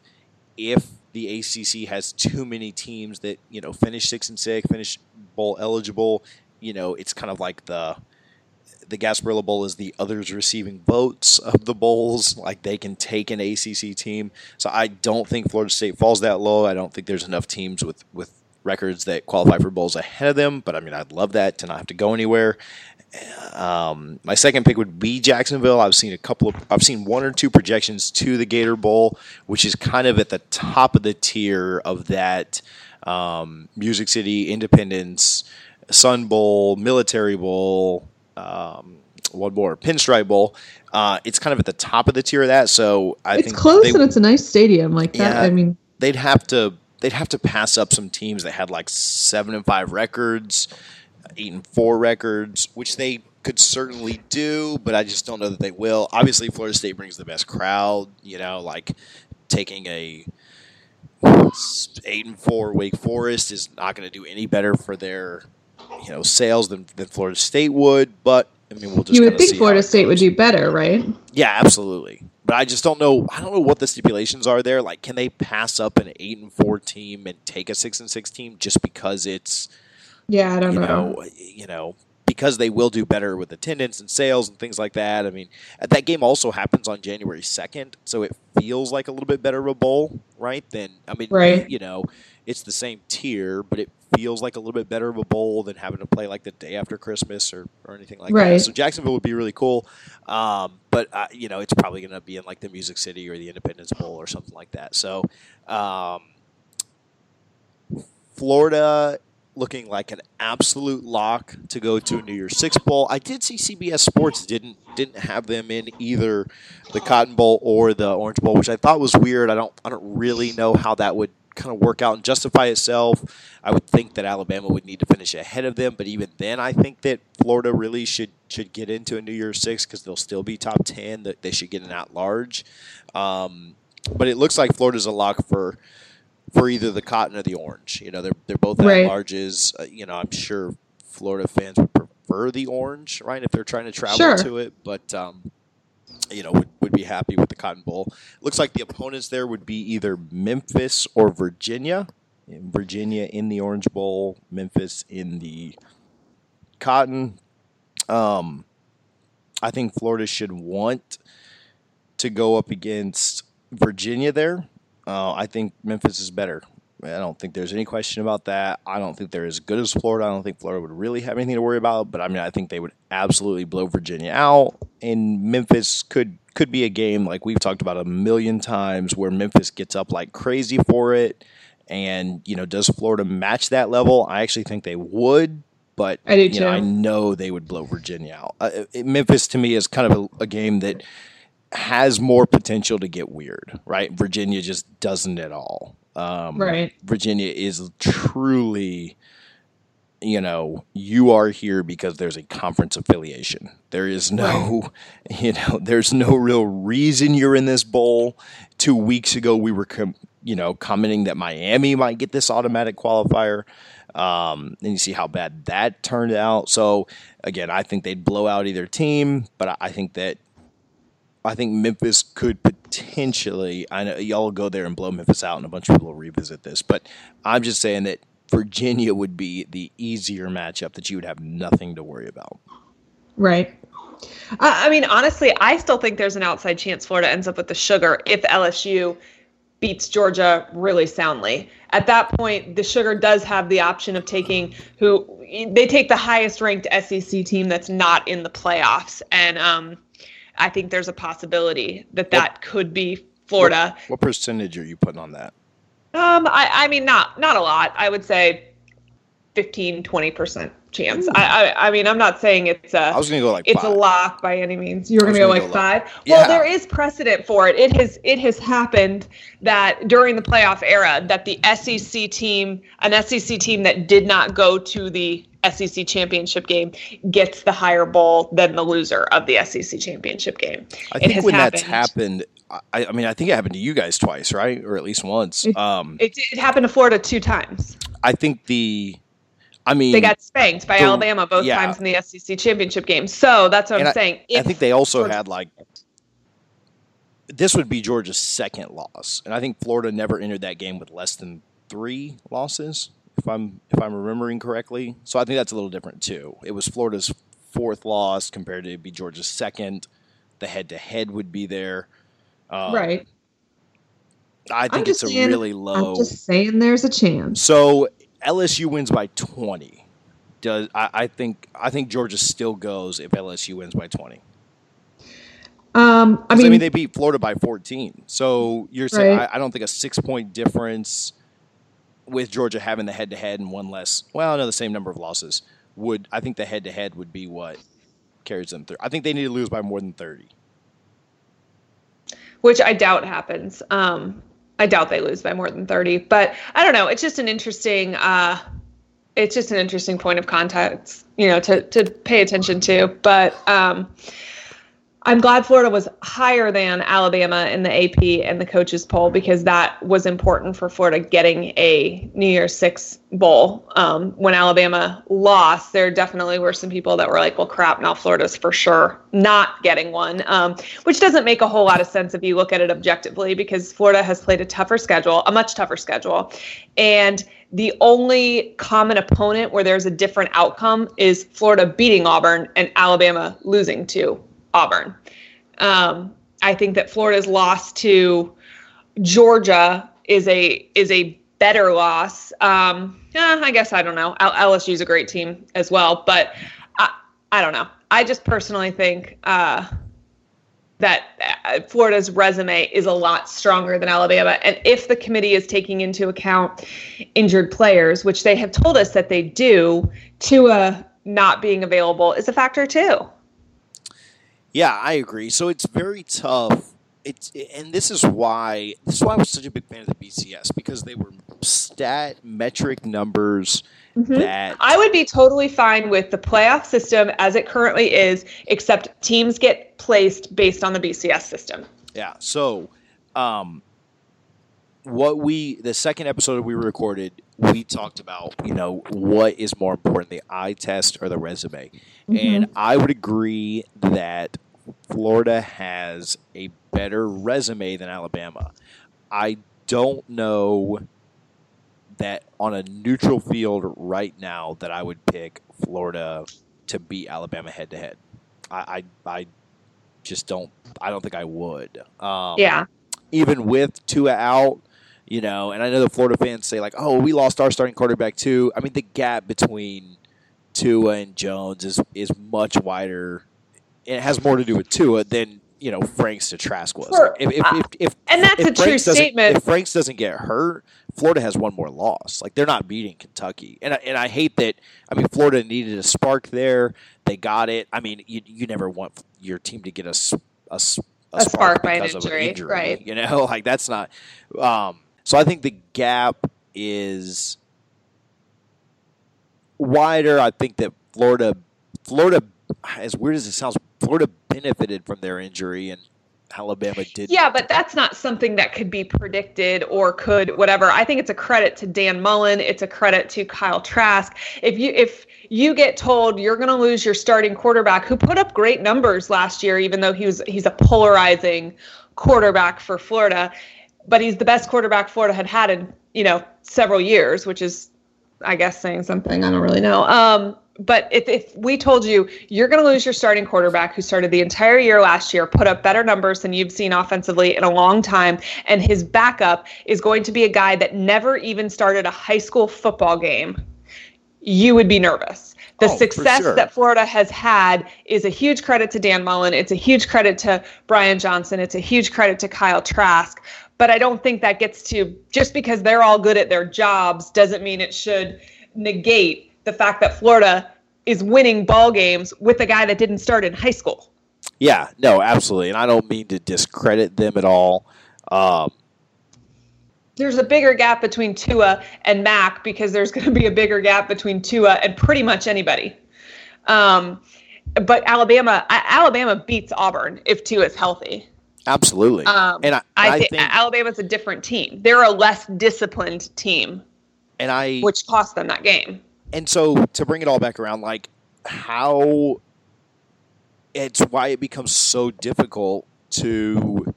if the ACC has too many teams that you know finish six and six, finish bowl eligible, you know, it's kind of like the the Gasparilla Bowl is the others receiving votes of the bowls. Like they can take an ACC team. So I don't think Florida State falls that low. I don't think there's enough teams with with records that qualify for bowls ahead of them. But I mean, I'd love that to not have to go anywhere. Um, my second pick would be Jacksonville. I've seen a couple of, I've seen one or two projections to the Gator Bowl, which is kind of at the top of the tier of that um, Music City, Independence, Sun Bowl, Military Bowl, um, one more Pinstripe Bowl. Uh, it's kind of at the top of the tier of that. So I it's think close they- and it's a nice stadium like that. Yeah. I mean, they'd have to they'd have to pass up some teams that had like seven and five records, eight and four records, which they could certainly do, but I just don't know that they will. Obviously, Florida State brings the best crowd. You know, like taking a eight and four Wake Forest is not going to do any better for their you know sales than, than Florida State would. But I mean, we'll just you would think Florida State would do better, right? Yeah, absolutely. But I just don't know. I don't know what the stipulations are there. Like, can they pass up an eight and four team and take a six and six team just because it's Yeah, I don't you know. know you know because they will do better with attendance and sales and things like that. I mean, that game also happens on January second, so it feels like a little bit better of a bowl, right? Then I mean, Right. you know, it's the same tier, but it feels like a little bit better of a bowl than having to play like the day after Christmas or, or anything like that. Right. So Jacksonville would be really cool, um, but uh, you know, it's probably going to be in like the Music City or the Independence Bowl or something like that. So. Um, Florida looking like an absolute lock to go to a New Year's Six bowl. I did see CBS Sports didn't didn't have them in either the Cotton Bowl or the Orange Bowl, which I thought was weird. I don't I don't really know how that would kind of work out and justify itself. I would think that Alabama would need to finish ahead of them, but even then, I think that Florida really should should get into a New Year's Six because they'll still be top ten. That they should get an at large. Um, but it looks like Florida's a lock for for either the cotton or the orange. You know, they're they're both at Right. larges. Uh, you know, I'm sure Florida fans would prefer the orange, right, if they're trying to travel Sure. to it. But um, you know, would, would be happy with the Cotton Bowl. Looks like the opponents there would be either Memphis or Virginia. In Virginia in the Orange Bowl, Memphis in the Cotton. Um, I think Florida should want to go up against Virginia there. Uh, I think Memphis is better. I don't think there's any question about that. I don't think they're as good as Florida. I don't think Florida would really have anything to worry about. But I mean, I think they would absolutely blow Virginia out. And Memphis could could be a game like we've talked about a million times where Memphis gets up like crazy for it. And you know, does Florida match that level? I actually think they would. But I do you know. I know they would blow Virginia out. Uh, it- Memphis to me is kind of a, a game that has more potential to get weird, right? Virginia just doesn't at all. Um, Right. Virginia is truly, you know, you are here because there's a conference affiliation. There is no, you know, there's no real reason you're in this bowl. Two weeks ago, we were, com- you know, commenting that Miami might get this automatic qualifier. Um, and you see how bad that turned out. So again, I think they'd blow out either team, but I think that I think Memphis could potentially. I know y'all go there and blow Memphis out, and a bunch of people will revisit this. But I'm just saying that Virginia would be the easier matchup that you would have nothing to worry about. Right. I I mean, honestly, I still think there's an outside chance Florida ends up with the sugar if LSU beats Georgia really soundly. At that point, the sugar does have the option of taking who they take the highest ranked SEC team that's not in the playoffs, and um, I think there's a possibility that that could be Florida. What percentage are you putting on that? Um, I, I mean, not not a lot. I would say 15, 20 percent chance. I, I I mean, I'm not saying it's a I was going to go like it's five. a lock by any means. You're I was gonna go gonna like go low. five. Well, there is precedent for it. It has it has happened that during the playoff era that the SEC team, an SEC team that did not go to the SEC championship game, gets the higher bowl than the loser of the SEC championship game. I it think has when that's happened, I, I mean, I think it happened to you guys twice, right, or at least once. It- Um, It, it happened to Florida two times. I think the, I mean, They got spanked by the- Alabama both yeah. times in the SEC championship game. So that's what And I'm saying. I think they also Georgia- had like this would be Georgia's second loss, and I think Florida never entered that game with less than three losses, if I'm if I'm remembering correctly. So I think that's a little different too. It was Florida's fourth loss compared to it'd be Georgia's second. The head to head would be there. Um, right. I think it's a saying- really low. I'm just saying there's a chance. So LSU wins by twenty. Does I, I think I think Georgia still goes if LSU wins by twenty. Um, I mean, I mean, they beat Florida by 14. So you're saying Right. I, I don't think a six point difference with Georgia having the head to head and one less. Well, no, the same number of losses would. I think the head to head would be what carries them through. I think they need to lose by more than 30. which I doubt happens. Um, I doubt they lose by more than 30, but I don't know. It's just an interesting, uh, it's just an interesting point of context, you know, to, to pay attention to. But um, I'm glad Florida was higher than Alabama in the AP and the coaches poll because that was important for Florida getting a New Year's Six bowl. Um, when Alabama lost, there definitely were some people that were like, "Well, crap! Now Florida's for sure not getting one," um, which doesn't make a whole lot of sense if you look at it objectively because Florida has played a tougher schedule, a much tougher schedule, and the only common opponent where there's a different outcome is Florida beating Auburn and Alabama losing to Auburn. Um, I think that Florida's loss to Georgia is a is a better loss. Um, yeah, I guess I don't know. LSU's a great team as well, but I, I don't know. I just personally think uh, that uh, Florida's resume is a lot stronger than Alabama. And if the committee is taking into account injured players, which they have told us that they do, Tua not being available is a factor too. Yeah, I agree. So it's very tough. It's and this is why this is why I was such a big fan of the BCS because they were stat metric numbers mm-hmm. that I would be totally fine with the playoff system as it currently is, except teams get placed based on the BCS system. Yeah. So, um, what we the second episode we recorded, we talked about you know what is more important, the eye test or the resume, mm-hmm. and I would agree that Florida has a better resume than Alabama. I don't know that on a neutral field right now that I would pick Florida to beat Alabama head to head. I I just don't. I don't think I would. Um, yeah. Even with Tua out, you know, and I know the Florida fans say like, "Oh, we lost our starting quarterback too." I mean, the gap between Tua and Jones is is much wider it has more to do with Tua than you know Franks to Trask was. Sure. If, if, if, if, and that's a true statement. If Franks doesn't get hurt, Florida has one more loss. Like they're not beating Kentucky, and I, and I hate that. I mean, Florida needed a spark there. They got it. I mean, you you never want your team to get a a, a, a spark, spark by an injury, an injury, right? You know, like that's not. Um, so I think the gap is wider. I think that Florida, Florida, as weird as it sounds, Florida benefited from their injury and Alabama did. Yeah, but that's not something that could be predicted or could whatever. I think it's a credit to Dan Mullen. It's a credit to Kyle Trask. If you if you get told you're going to lose your starting quarterback who put up great numbers last year, even though he was he's a polarizing quarterback for Florida, but he's the best quarterback Florida had had in you know several years, which is I guess saying something. I don't really know. Um, but if, if we told you you're going to lose your starting quarterback who started the entire year last year, put up better numbers than you've seen offensively in a long time, and his backup is going to be a guy that never even started a high school football game, you would be nervous. The oh, success sure. that Florida has had is a huge credit to Dan Mullen. It's a huge credit to Brian Johnson. It's a huge credit to Kyle Trask. But I don't think that gets to just because they're all good at their jobs doesn't mean it should negate the fact that Florida is winning ball games with a guy that didn't start in high school. Yeah, no, absolutely, and I don't mean to discredit them at all. Um, there's a bigger gap between Tua and Mac because there's going to be a bigger gap between Tua and pretty much anybody. Um, but Alabama, Alabama beats Auburn if Tua is healthy. Absolutely, um, and I, I, I th- think Alabama's a different team. They're a less disciplined team, and I which cost them that game and so to bring it all back around, like how it's why it becomes so difficult to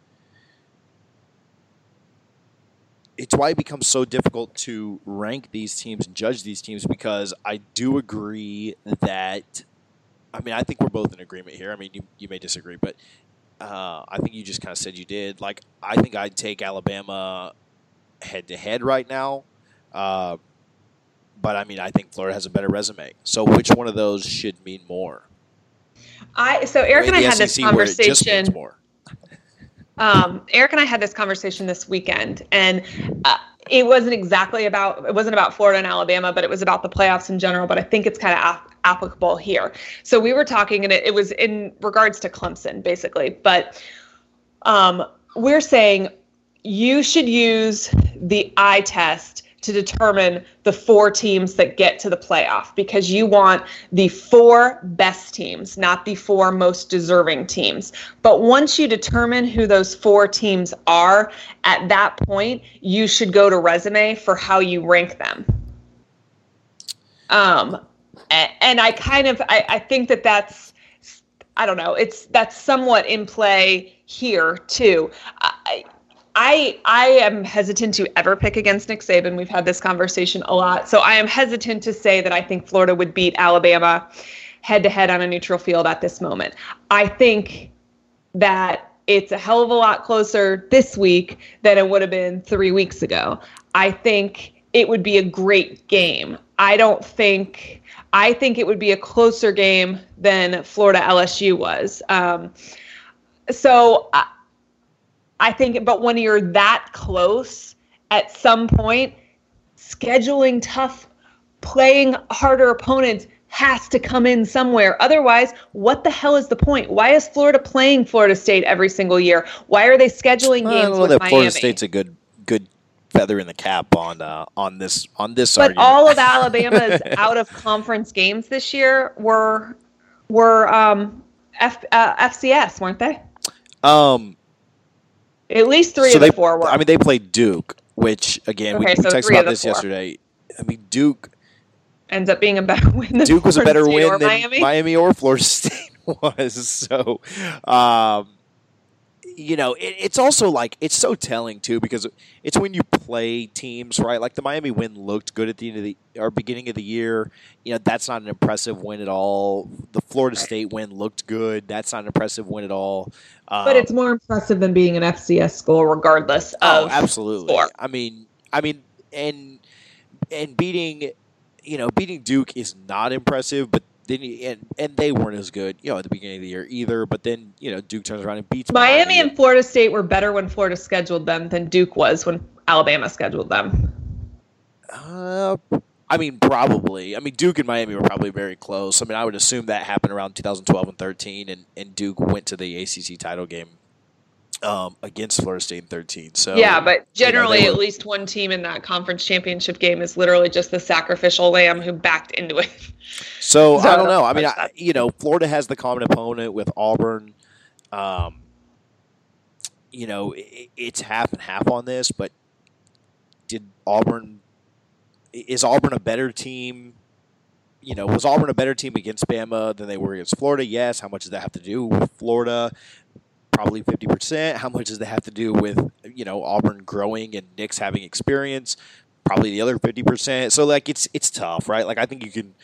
it's why it becomes so difficult to rank these teams and judge these teams because I do agree that I mean I think we're both in agreement here. I mean you, you may disagree, but uh, I think you just kind of said you did. Like I think I'd take Alabama head to head right now. Uh, but I mean, I think Florida has a better resume. So which one of those should mean more? I so Eric and I had this conversation. um, Eric and I had this conversation this weekend, and uh, it wasn't exactly about it wasn't about Florida and Alabama, but it was about the playoffs in general. But I think it's kind of ap- applicable here. So we were talking, and it, it was in regards to Clemson, basically. But um, we're saying you should use the eye test to determine the four teams that get to the playoff because you want the four best teams, not the four most deserving teams. But once you determine who those four teams are, at that point, you should go to resume for how you rank them. Um, and I kind of I, I think that that's I don't know it's that's somewhat in play here too. I, I am hesitant to ever pick against Nick Saban. We've had this conversation a lot. So I am hesitant to say that I think Florida would beat Alabama head to head on a neutral field at this moment. I think that it's a hell of a lot closer this week than it would have been three weeks ago. I think it would be a great game. I don't think. I think it would be a closer game than Florida LSU was. Um, so I, I think, but when you're that close, at some point, scheduling tough, playing harder opponents has to come in somewhere. Otherwise, what the hell is the point? Why is Florida playing Florida State every single year? Why are they scheduling I games don't know with that Miami? Florida State's a good good feather in the cap on uh, on this on this but argument. all of Alabama's out of conference games this year were were um, F, uh, FCS, weren't they? um, At least three so of the four were. I mean, they played Duke, which again we, Okay, we so texted about this four. yesterday. I mean, Duke ends up being a better win. Than Duke was a better State win than Miami. Miami. or Florida State was. So, um, you know, it, it's also like it's so telling too because it's when you play teams right. Like the Miami win looked good at the end of the or beginning of the year. You know, that's not an impressive win at all. The Florida State win looked good. That's not an impressive win at all. Um, But it's more impressive than being an FCS school. Regardless Oh, of absolutely. score. I mean, I mean, and and beating, you know, beating Duke is not impressive, but then you, and and they weren't as good, you know, at the beginning of the year either. But then you know, Duke turns around and beats Miami and Florida State were better when Florida scheduled them than Duke was when Alabama scheduled them. Uh, I mean, probably. I mean, Duke and Miami were probably very close. I mean, I would assume that happened around 2012 and 13, and, and Duke went to the ACC title game um, against Florida State in 13. So yeah, but you know, generally, at least one team in that conference championship game is literally just the sacrificial lamb who backed into it. So, So I don't know. I mean, I, you know, Florida has the common opponent with Auburn. Um, you know, i it's half and half on this, but did Auburn is Auburn a better team? You know, was Auburn a better team against Bama than they were against Florida? Yes. How much does that have to do with Florida? Probably fifty percent. How much does that have to do with you know Auburn growing and Nick's having experience? Probably the other fifty percent. So like it's it's tough, right? Like I think you can,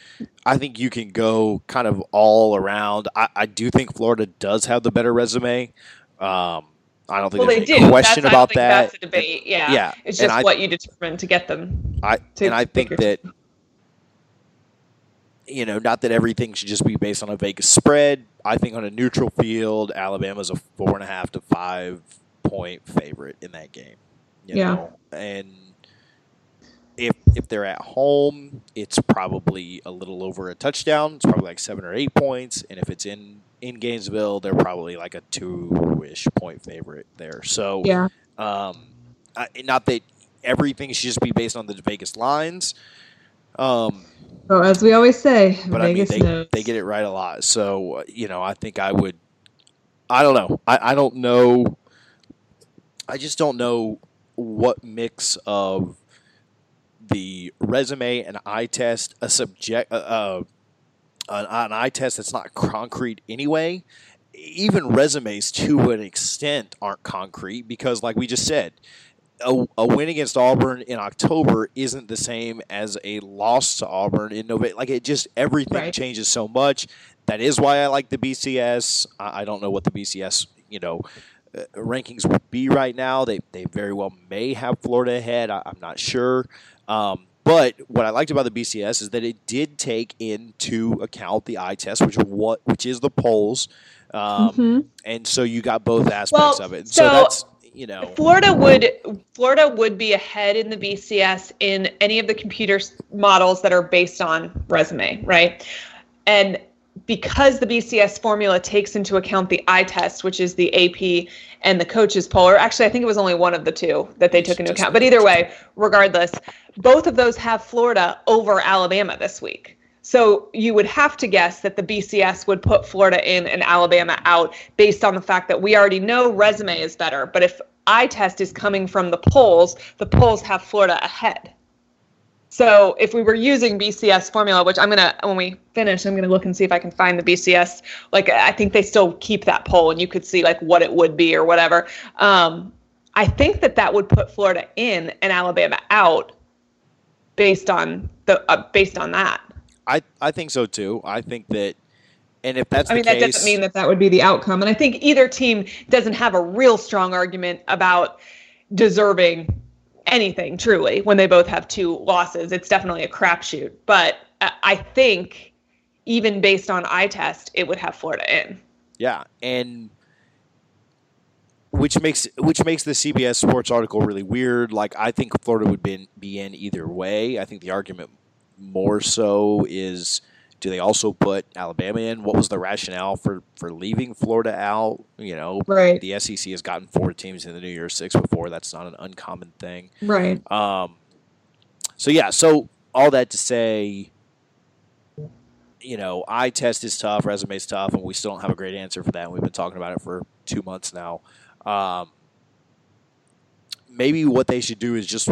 I think you can go kind of all around. I, I do think Florida does have the better resume. Um, I don't think Well, there's they any do. question that's, I about think that. That's a debate. Yeah. Yeah, It's just I- what you determine to get them. I and I think that you know, not that everything should just be based on a Vegas spread. I think on a neutral field, Alabama's a four and a half to five point favorite in that game. You Yeah. know? And if if they're at home, it's probably a little over a touchdown. It's probably like seven or eight points. And if it's in in Gainesville, they're probably like a two ish point favorite there. So Yeah. um, I, not that everything should just be based on the Vegas lines. Um, So as we always say, but Vegas I mean, they, knows. they get it right a lot. So, you know, I think I would, I don't know. I, I don't know. I just don't know what mix of the resume and eye test, a subject, uh, uh, an, an eye test that's not concrete anyway. Even resumes to an extent aren't concrete because, like we just said, a, a win against Auburn in October isn't the same as a loss to Auburn in November. Like it just everything Right. changes so much. That is why I like the BCS. I, I don't know what the BCS you know uh, rankings would be right now. They they very well may have Florida ahead. I, I'm not sure. Um, but what I liked about the BCS is that it did take into account the eye test, which what which is the polls, um, Mhm. and so you got both aspects Well, of it. So, so- that's you know Florida would Florida would be ahead in the BCS in any of the computer models that are based on resume, right? And because the BCS formula takes into account the eye test, which is the AP and the coaches poll, or actually I think it was only one of the two that they took into account. But either way, regardless, both of those have Florida over Alabama this week. So you would have to guess that the BCS would put Florida in and Alabama out based on the fact that we already know resume is better. But if eye test is coming from the polls, the polls have Florida ahead. So if we were using BCS formula, which I'm gonna when we finish, I'm gonna look and see if I can find the BCS. Like I think they still keep that poll, and you could see like what it would be or whatever. Um, I think that that would put Florida in and Alabama out, based on the uh, based on that. I, I think so too. I think that And if that's I mean, the that doesn't mean that that would be the outcome. And I think either team doesn't have a real strong argument about deserving anything truly when they both have two losses. It's definitely a crapshoot. But I I think even based on eye test, it would have Florida in. Yeah, and which makes which makes the CBS Sports article really weird. Like I think Florida would be in, be in either way. I think the argument more so is do they also put Alabama in? What was the rationale for for leaving Florida out? You know, Right. the SEC has gotten four teams in the New Year's Six before. That's not an uncommon thing. Right. Um, so yeah, so all that to say, you know, eye test is tough, resume is tough, and we still don't have a great answer for that. And we've been talking about it for two months now. Um, maybe what they should do is just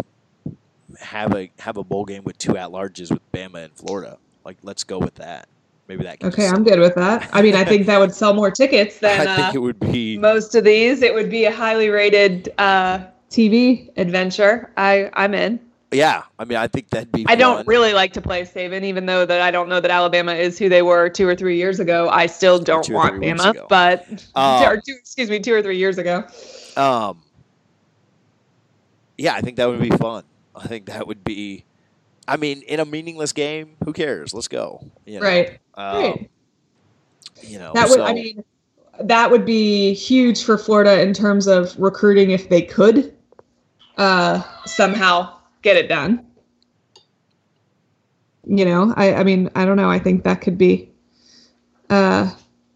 have a have a bowl game with two at larges with Bama and Florida. Like, let's go with that. Maybe that. Okay, I'm good with that. I mean, I think that would sell more tickets than I think uh, it would be. Most of these, it would be a highly rated uh, TV. adventure. I I'm in. Yeah, I mean, I think that'd be. I don't really like to play Saban, even though that I don't know that Alabama is who they were two or three years ago. I still don't want Bama, but Um, or two, excuse me, two or three years ago. Um, yeah, I think that would be fun. I think that would be. I mean, in a meaningless game, who cares? Let's go. You know? Right. Um, Right. You know. That would, so- I mean, that would be huge for Florida in terms of recruiting if they could uh, somehow get it done. You know, I, I mean, I don't know. I think that could be. Uh,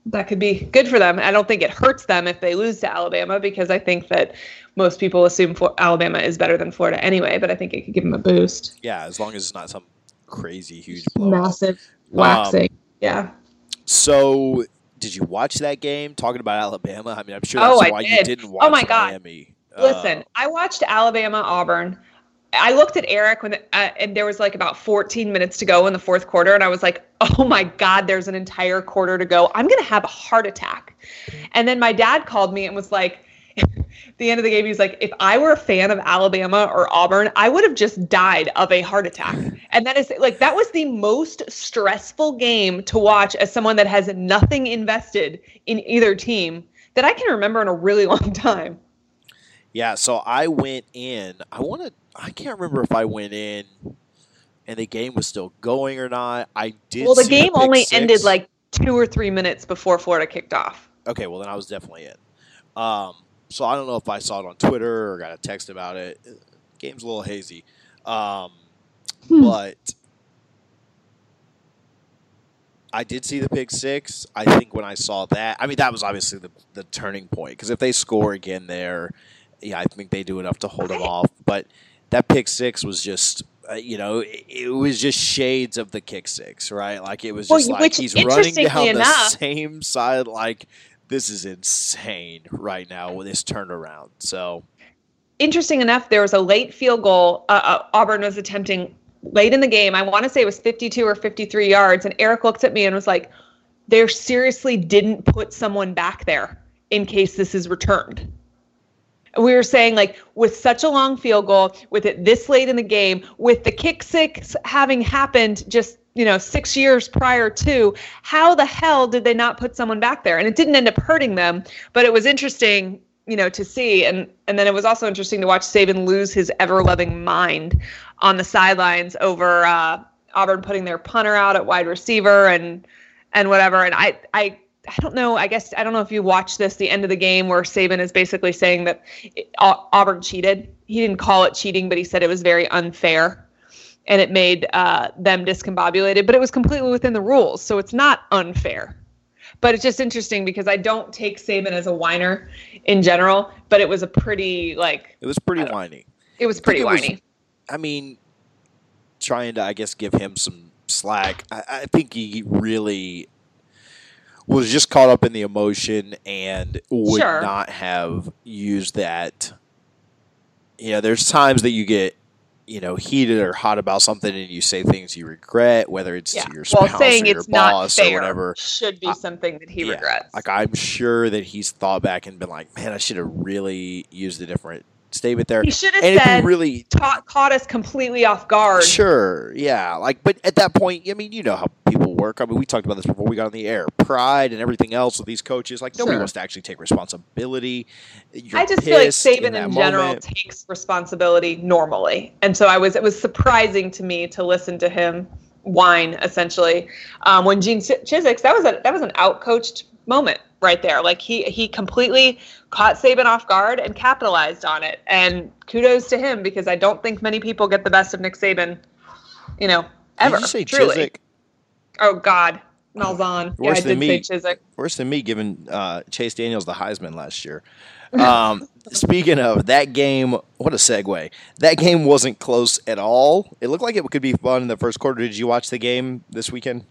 That could be good for them. I don't think it hurts them if they lose to Alabama because I think that most people assume for Alabama is better than Florida anyway. But I think it could give them a boost. yeah, as long as it's not some crazy huge blowout. massive Um, waxing. yeah. So, did you watch that game? Talking about Alabama, I mean, I'm sure Oh, that's I why you did. didn't Oh watch my God. Miami. Listen, Uh, I watched Alabama Auburn. I looked at Eric when uh, and there was like about 14 minutes to go in the fourth quarter, and I was like, "Oh my God, there's an entire quarter to go. I'm gonna have a heart attack." And then my dad called me and was like, "The end of the game, he's like, if I were a fan of Alabama or Auburn, I would have just died of a heart attack." And that is like that was the most stressful game to watch as someone that has nothing invested in either team that I can remember in a really long time. Yeah, so I went in. I want to. I can't remember if I went in and the game was still going or not. I did. Well, the game only six. ended like two or three minutes before Florida kicked off. Okay, well then I was definitely in. Um, so I don't know if I saw it on Twitter or got a text about it. Game's a little hazy, um, Hmm. but I did see the pick six. I think when I saw that, I mean that was obviously the the turning point because if they score again there, yeah, I think they do enough to hold them off. But that pick six was just. Uh, you know, it, it was just shades of the kick six, right? Like it was Well, just like which, he's running down the same side, like this is insane right now with this turnaround. So Interesting enough, there was a late field goal. Uh, uh, Auburn was attempting late in the game. I want to say it was 52 or 53 yards. And Eric looked at me and was like, they seriously didn't put someone back there in case this is returned. we were saying like with such a long field goal with it this late in the game with the kick six having happened just you know six years prior to how the hell did they not put someone back there and it didn't end up hurting them but it was interesting you know to see and and then it was also interesting to watch Saban lose his ever loving mind on the sidelines over uh, Auburn putting their punter out at wide receiver and and whatever and I I I don't know. I guess I don't know if you watched this, the end of the game where Saban is basically saying that it, Auburn cheated. He didn't call it cheating, but he said it was very unfair, and it made uh, them discombobulated. But it was completely within the rules, so it's not unfair. But it's just interesting because I don't take Saban as a whiner in general, but it was a pretty like it was pretty whiny. it was pretty was- whiny. I mean, trying to, I guess, give him some slack. I, I think he really was just caught up in the emotion and would Sure. not have used that. You know, there's times that you get, you know, heated or hot about something and you say things you regret, whether it's yeah. to your spouse Well, saying or your it's not boss or whatever. should be I- something that he Yeah. regrets. Like I'm sure that he's thought back and been like, man, I should have really used a different statement there. He should have and if said, really Caught, caught us completely off guard. Sure, yeah. Like, but at that point, I mean, you know how people work. I mean, we talked about this before we got on the air. Pride and everything else with these coaches. Like, nobody Sure. wants to actually take responsibility. You're I just feel like pissed Saban in, that general moment. takes responsibility normally, and so I was. It was surprising to me to listen to him whine essentially um, when Gene Ch- Chizik. That was a that was an outcoached moment right there. Like he he completely caught Saban off guard and capitalized on it. And kudos to him because I don't think many people get the best of Nick Saban. You know, ever. Did you say truly. Chizik? Oh God, Malzahn. Yeah, I Worse than did me. say Chizik. Worse than me, giving uh, Chase Daniels the Heisman last year. Um, speaking of that game, what a segue! That game wasn't close at all. It looked like it could be fun in the first quarter. Did you watch the game this weekend?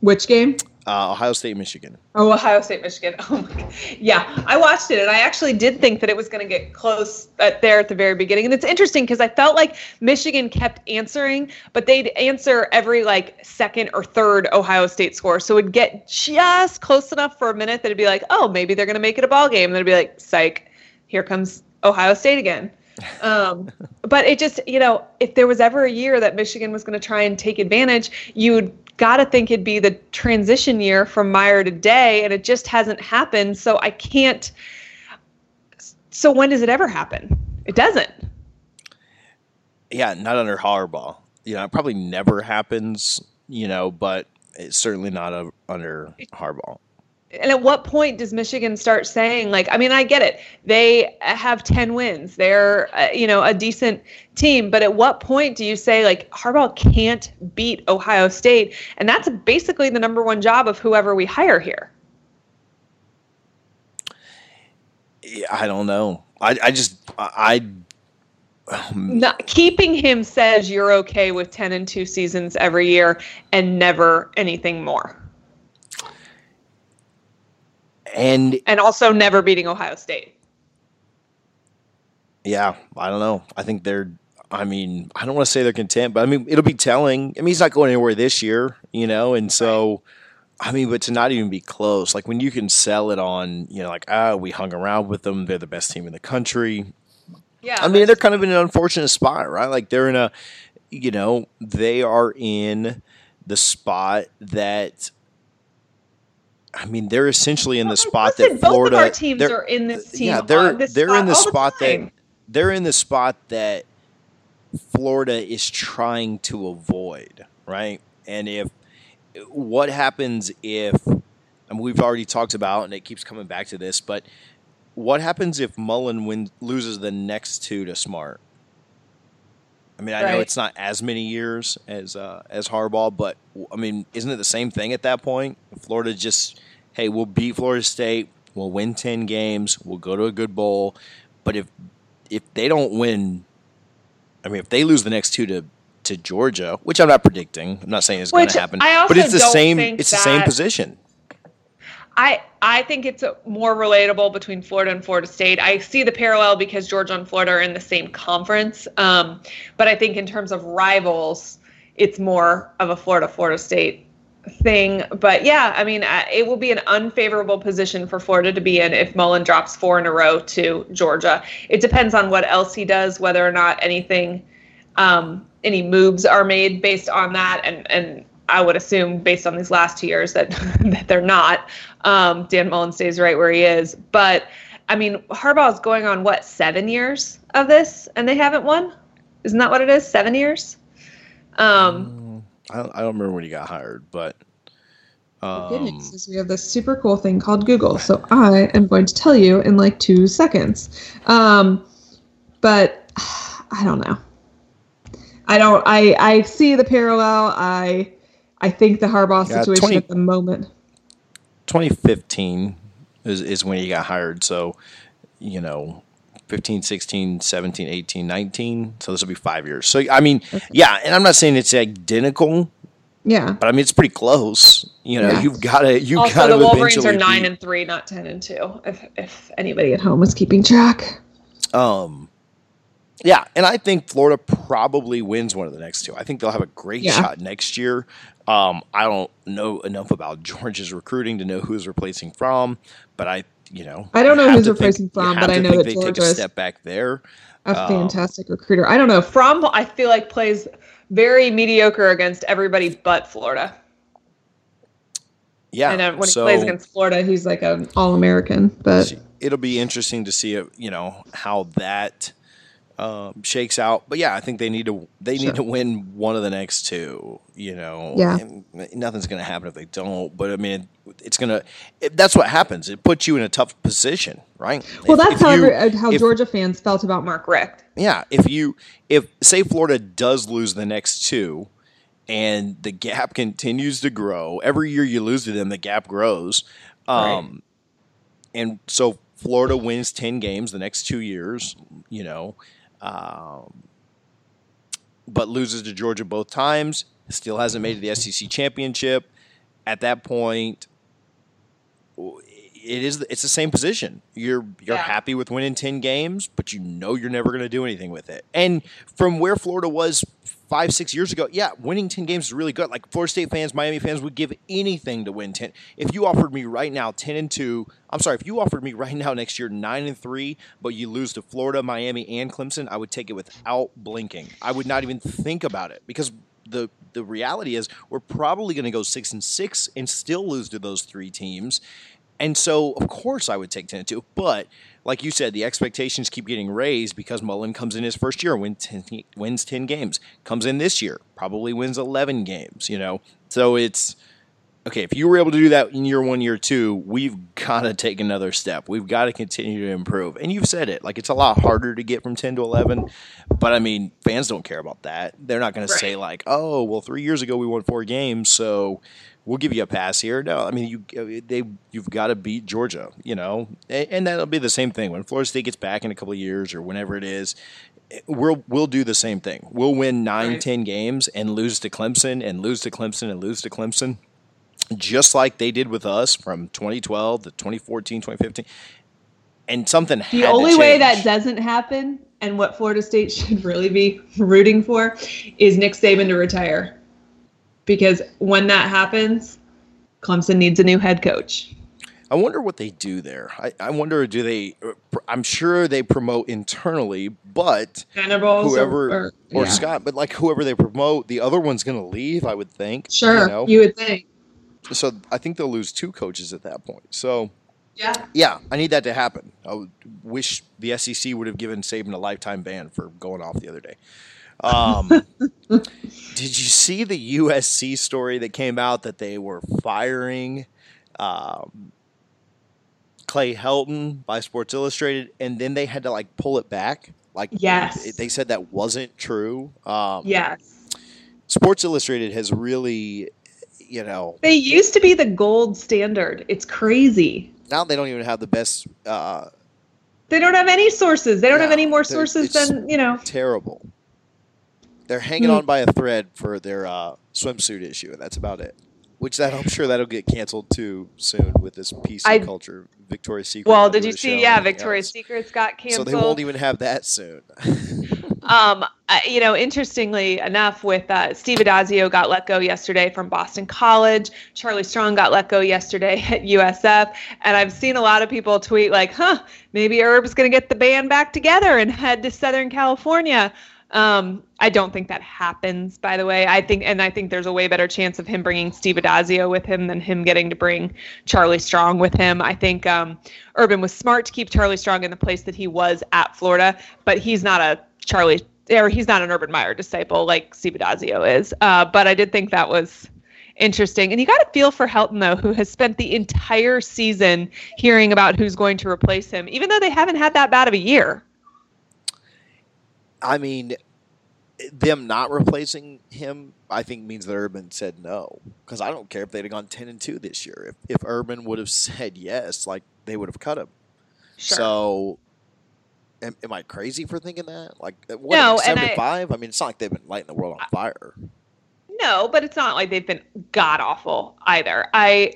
Which game? Uh, Ohio State, Michigan. Oh, Ohio State, Michigan. Oh my God. Yeah, I watched it and I actually did think that it was going to get close at there at the very beginning. And it's interesting because I felt like Michigan kept answering, but they'd answer every like second or third Ohio State score. So it'd get just close enough for a minute that it'd be like, oh, maybe they're going to make it a ball game. And it'd be like, psych, here comes Ohio State again. um, but it just, you know, if there was ever a year that Michigan was going to try and take advantage, you'd got to think it'd be the transition year from Meyer to Day, and it just hasn't happened. So I can't. So when does it ever happen? It doesn't. Yeah, not under Harbaugh. You know, it probably never happens. You know, but it's certainly not a, under Harbaugh. And at what point does Michigan start saying, like, I mean, I get it. They have 10 wins. They're, uh, you know, a decent team. But at what point do you say, like, Harbaugh can't beat Ohio State? And that's basically the number one job of whoever we hire here. Yeah, I don't know. I, I just I Not, keeping him says you're okay with 10 and 2 seasons every year and never anything more. And And also never beating Ohio State. yeah, I don't know. I think they're. I mean, I don't want to say they're content, but I mean, it'll be telling. I mean, he's not going anywhere this year, you know, and so. I mean, but to not even be close, like when you can sell it on, you know, like ah, we hung around with them. They're the best team in the country. Yeah. I mean, they're kind of in an unfortunate spot, right? Like they're in a, you know, they are in the spot that. I mean, they're essentially in the spot that both Florida. of our teams they're- in this team. yeah, they're they're in the spot that they're in the spot that Florida is trying to avoid, right? And if what happens if and we've already talked about and it keeps coming back to this, but what happens if Mullen win, loses the next two to Smart? I mean, I know it's not as many years as uh, as Harbaugh, but I mean, isn't it the same thing at that point? Florida just, hey, we'll beat Florida State, we'll win ten games, we'll go to a good bowl, but if if they don't win, I mean, if they lose the next two to to Georgia, which I'm not predicting, I'm not saying it's going to happen, I also but it's the same. It's the same position. I I think it's more relatable between Florida and Florida State. I see the parallel because Georgia and Florida are in the same conference. Um, but I think in terms of rivals, it's more of a Florida Florida State thing. But yeah, I mean, it will be an unfavorable position for Florida to be in if Mullen drops four in a row to Georgia. It depends on what else he does, whether or not anything, um, any moves are made based on that, and and I would assume based on these last two years that that they're not. Um, Dan Mullen stays right where he is, but I mean, Harbaugh's going on what seven years of this, and they haven't won. Isn't that what it is? Seven years. Um, I don't, I don't remember when he got hired, but um, is we have this super cool thing called Google. So I am going to tell you in like two seconds. Um, but I don't know. I don't. I I see the parallel. I I think the Harbaugh Yeah, situation 20 at the moment. 2015 is, is when he got hired. So, you know, 15, 16, 17, 18, 19. So this will be five years. So, I mean, yeah. And I'm not saying it's identical, Yeah. but I mean, it's pretty close. You know, Yeah. you've got to, you got also, to the Wolverines are nine beat- and three, not ten and two. If if anybody Anybody at home is keeping track. Um, yeah, and I think Florida probably wins one of the next two. I think they'll have a great Yeah. shot next year. Um, I don't know enough about Georgia's recruiting to know who's replacing from, but I you know, I don't know who's replacing think- Fromm, but I know that they take a step back there. A Um, fantastic recruiter. I don't know. Fromm, I feel like plays very mediocre against everybody but Florida. Yeah, and when so he plays against Florida, he's like an All American, but it'll be interesting to see, you know, how that um, shakes out. But yeah, I think they need to they Sure. need to win one of the next two. You know, Yeah. And nothing's going to happen if they don't. But I mean, it's gonna. That's what happens. It puts you in a tough position, right? well, If- that's if how you- every, how if- Georgia fans felt about Mark Richt. Yeah, if you if say Florida does lose the next two and the gap continues to grow, every year you lose to them the gap grows. Um and so Florida wins 10 games the next 2 years, you know. Um but loses to Georgia both times, still hasn't made to the SEC championship. At that point, it is it's the same position. You're you're Yeah. happy with winning 10 games, but you know you're never going to do anything with it. And from where Florida was 5 6 years ago, yeah, winning 10 games is really good. Like Florida State fans, Miami fans would give anything to win 10. If you offered me right now 10 and 2, I'm sorry, if you offered me right now next year 9 and 3, but you lose to Florida, Miami and Clemson, I would take it without blinking. I would not even think about it because the the reality is we're probably going to go 6 and 6 and still lose to those three teams. And so, of course, I would take 10 and 2. But, like you said, the expectations keep getting raised because Mullen comes in his first year, wins 10, wins 10 games. Comes in this year, probably wins 11 games, you know? So it's, okay, if you were able to do that in year one, year two, we've got to take another step. We've got to continue to improve. And you've said it. Like, it's a lot harder to get from 10 to 11. But, I mean, fans don't care about that. They're not going to say, like, oh, well, three years ago we won four games, so we'll give you a pass here. No, I mean you uh, they you've got to beat Georgia, you know, and, and that'll be the same thing when Florida State gets back in a couple of years or whenever it is. Eh, we'll we'll do the same thing. We'll win nine, Right. ten games and lose to Clemson and lose to Clemson and lose to Clemson, just like they did with us from 2012 to 2014, 2015. And something The only way that doesn't happen, and what Florida State should really be rooting for, is Nick Saban to retire. Because when that happens, Clemson needs a new head coach. I wonder what they do there. I, I wonder do they? I'm sure they promote internally, but Venables whoever or, or, yeah. Scott, but like whoever they promote, the other one's going to leave. I would think. Sure, You know? you would think. So I think they'll lose two coaches at that point. So Yeah. yeah, I need that to happen. I would wish the SEC would have given Saban a lifetime ban for going off the other day. Um, did you see the USC story that came out that they were firing um, Clay Helton by Sports Illustrated, and then they had to like pull it back? Like, Yes. they said that wasn't true. Um, Yes. Sports Illustrated has really, you know, They used to be the gold standard. It's crazy. now they don't even have the best. Uh, They don't have any sources. They don't have any more sources than, you know. terrible. They're hanging Hmm. on by a thread for their uh, swimsuit issue, and that's about it. Which that I'm sure that'll get canceled too soon with this PC I- culture, Victoria's Secret. Well, did you see? Yeah, Victoria's else. Secrets got canceled. So they won't even have that soon. Um, you know, interestingly enough, with uh, Steve Addazio got let go yesterday from Boston College. Charlie Strong got let go yesterday at USF, and I've seen a lot of people tweet like, "Huh, maybe Herb's going to get the band back together and head to Southern California." Um, I don't think that happens. By the way, I think, and I think there's a way better chance of him bringing Steve Addazio with him than him getting to bring Charlie Strong with him. I think um, Urban was smart to keep Charlie Strong in the place that he was at Florida, but he's not a Charlie or he's not an Urban Meyer disciple like Steve Addazio is. Uh, but I did think that was interesting. And you got to feel for Helton though, who has spent the entire season hearing about who's going to replace him, even though they haven't had that bad of a year. I mean, them not replacing him, I think means that Urban said no. Because I don't care if they'd have gone ten and two this year. If if Urban would have said yes, like they would have cut him. Sure. So, am, am I crazy for thinking that? Like, uh, what, No, like and seven I- to five? I mean, it's not like they've been lighting the world on fire. No, but it's not like they've been god awful either. I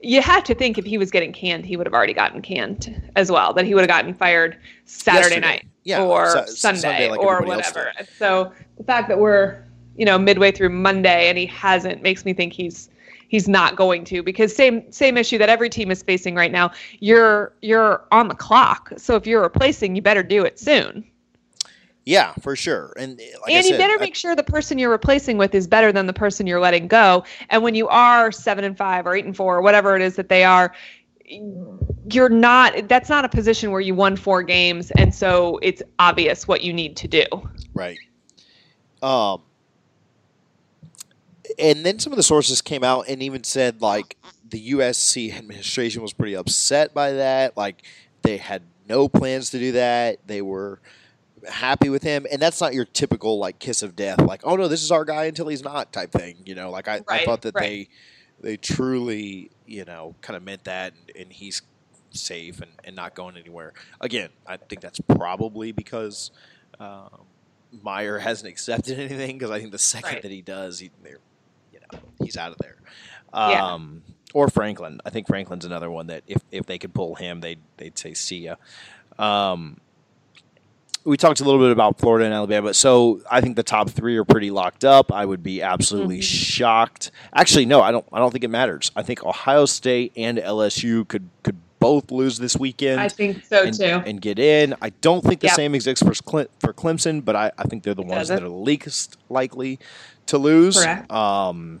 you have to think if he was getting canned, he would have already gotten canned as well. That he would have gotten fired Saturday Yesterday. night Yeah, or Su- Sunday, Sunday like or whatever. So the fact that we're you know midway through Monday and he hasn't makes me think he's he's not going to because same same issue that every team is facing right now. You're you're on the clock, so if you're replacing, you better do it soon. Yeah, for sure. And like I and you better make sure the person you're replacing with is better than the person you're letting go. And when you are seven and five or eight and four or whatever it is that they are, you're not. That's not a position where you won four games, and so it's obvious what you need to do. Right. Um, and then some of the sources came out and even said like the USC administration was pretty upset by that. Like they had no plans to do that. They were happy with him, and that's not your typical like kiss of death. Like oh no, this is our guy until he's not type thing. You know, like I, I thought that right. they they truly you know kind of meant that, and, and he's safe and, and not going anywhere. Again, I think that's probably because. Um, Meyer hasn't accepted anything because I think the second Right. that he does, he, they're, know, he's out of there. Yeah. Um, Or Franklin. I think Franklin's another one that if, if they could pull him, they'd they'd say see ya. Um, we talked a little bit about Florida and Alabama, so I think the top three are pretty locked up. I would be absolutely Mhm. shocked. Actually, no, I don't. I don't think it matters. I think Ohio State and LSU could could both lose this weekend I think so and, too. and get in. I don't think the Yep. same exists for Cle- for Clemson, but I, I think they're the It ones that doesn't. are least likely to lose. Correct. Um,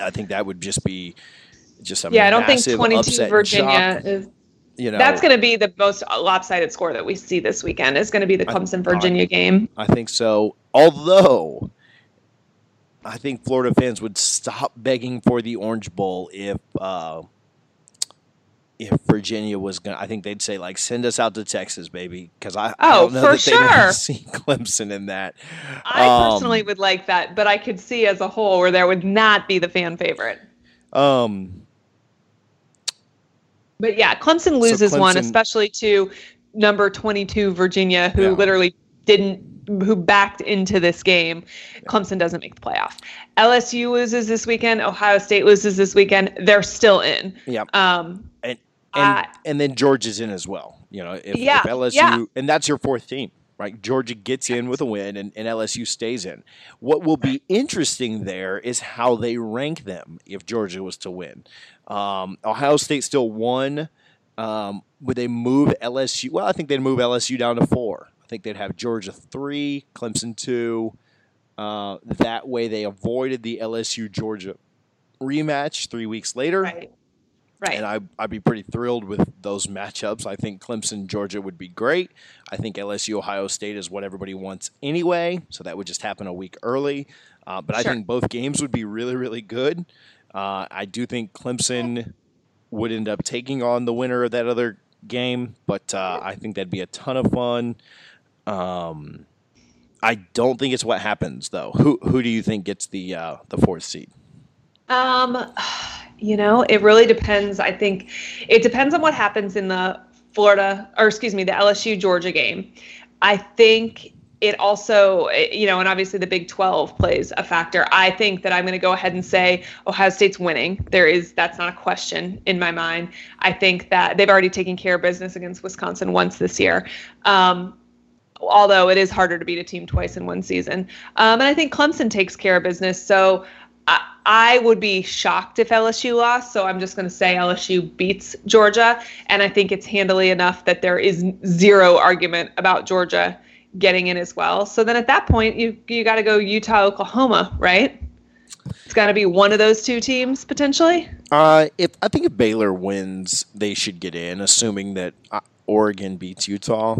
I think that would just be just a yeah, I don't think 22 upset Virginia is. You know, That's going to be the most lopsided score that we see this weekend. Is going to be the Clemson Virginia game. I think so. Although, I think Florida fans would stop begging for the Orange Bowl if uh, if Virginia was going. to I think they'd say like, "Send us out to Texas, baby," because I, I Oh, don't know for that they sure. see Clemson in that. I Um, personally would like that, but I could see as a whole where there would not be the fan favorite. Um, But yeah, Clemson loses one, Clemson- especially to number 22 Virginia, who Yeah. literally didn't, who backed into this game. Clemson doesn't make the playoff. LSU loses this weekend. Ohio State loses this weekend. They're still in. yeah, Um, and and, I- and then Georgia's in as well. You know, if, Yeah, if LSU yeah. and that's your fourth team, right? Georgia gets in with a win, and, and LSU stays in. What will be interesting there is how they rank them if Georgia was to win. Um, Ohio State still won. Um, would they move LSU? Well, I think they'd move LSU down to four. I think they'd have Georgia three, Clemson two. Uh, that way, they avoided the LSU Georgia rematch three weeks later right. Right. and I, I'd be pretty thrilled with those matchups. I think Clemson, Georgia would be great. I think LSU, Ohio State is what everybody wants anyway, so that would just happen a week early. Uh, but I think both games would be really, really good. Uh, I do think Clemson would end up taking on the winner of that other game, but uh, I think that'd be a ton of fun. Um, I don't think it's what happens though. Who who do you think gets the uh, the fourth seed? Um, you know, it really depends. I think it depends on what happens in the Florida, or excuse me, the LSU Georgia game. I think it also, you know, and obviously the Big 12 plays a factor. I think that I'm going to go ahead and say Ohio State's winning. There is, that's not a question in my mind. I think that they've already taken care of business against Wisconsin once this year. Um, although it is harder to beat a team twice in one season. Um, and I think Clemson takes care of business. So I, would be shocked if LSU lost. So I'm just going to say LSU beats Georgia. And I think it's handily enough that there is zero argument about Georgia getting in as well. So then at that point, you, you got to go Utah, Oklahoma, right? It's got to be one of those two teams potentially. Uh, if I think if Baylor wins, they should get in, assuming that uh, Oregon beats Utah.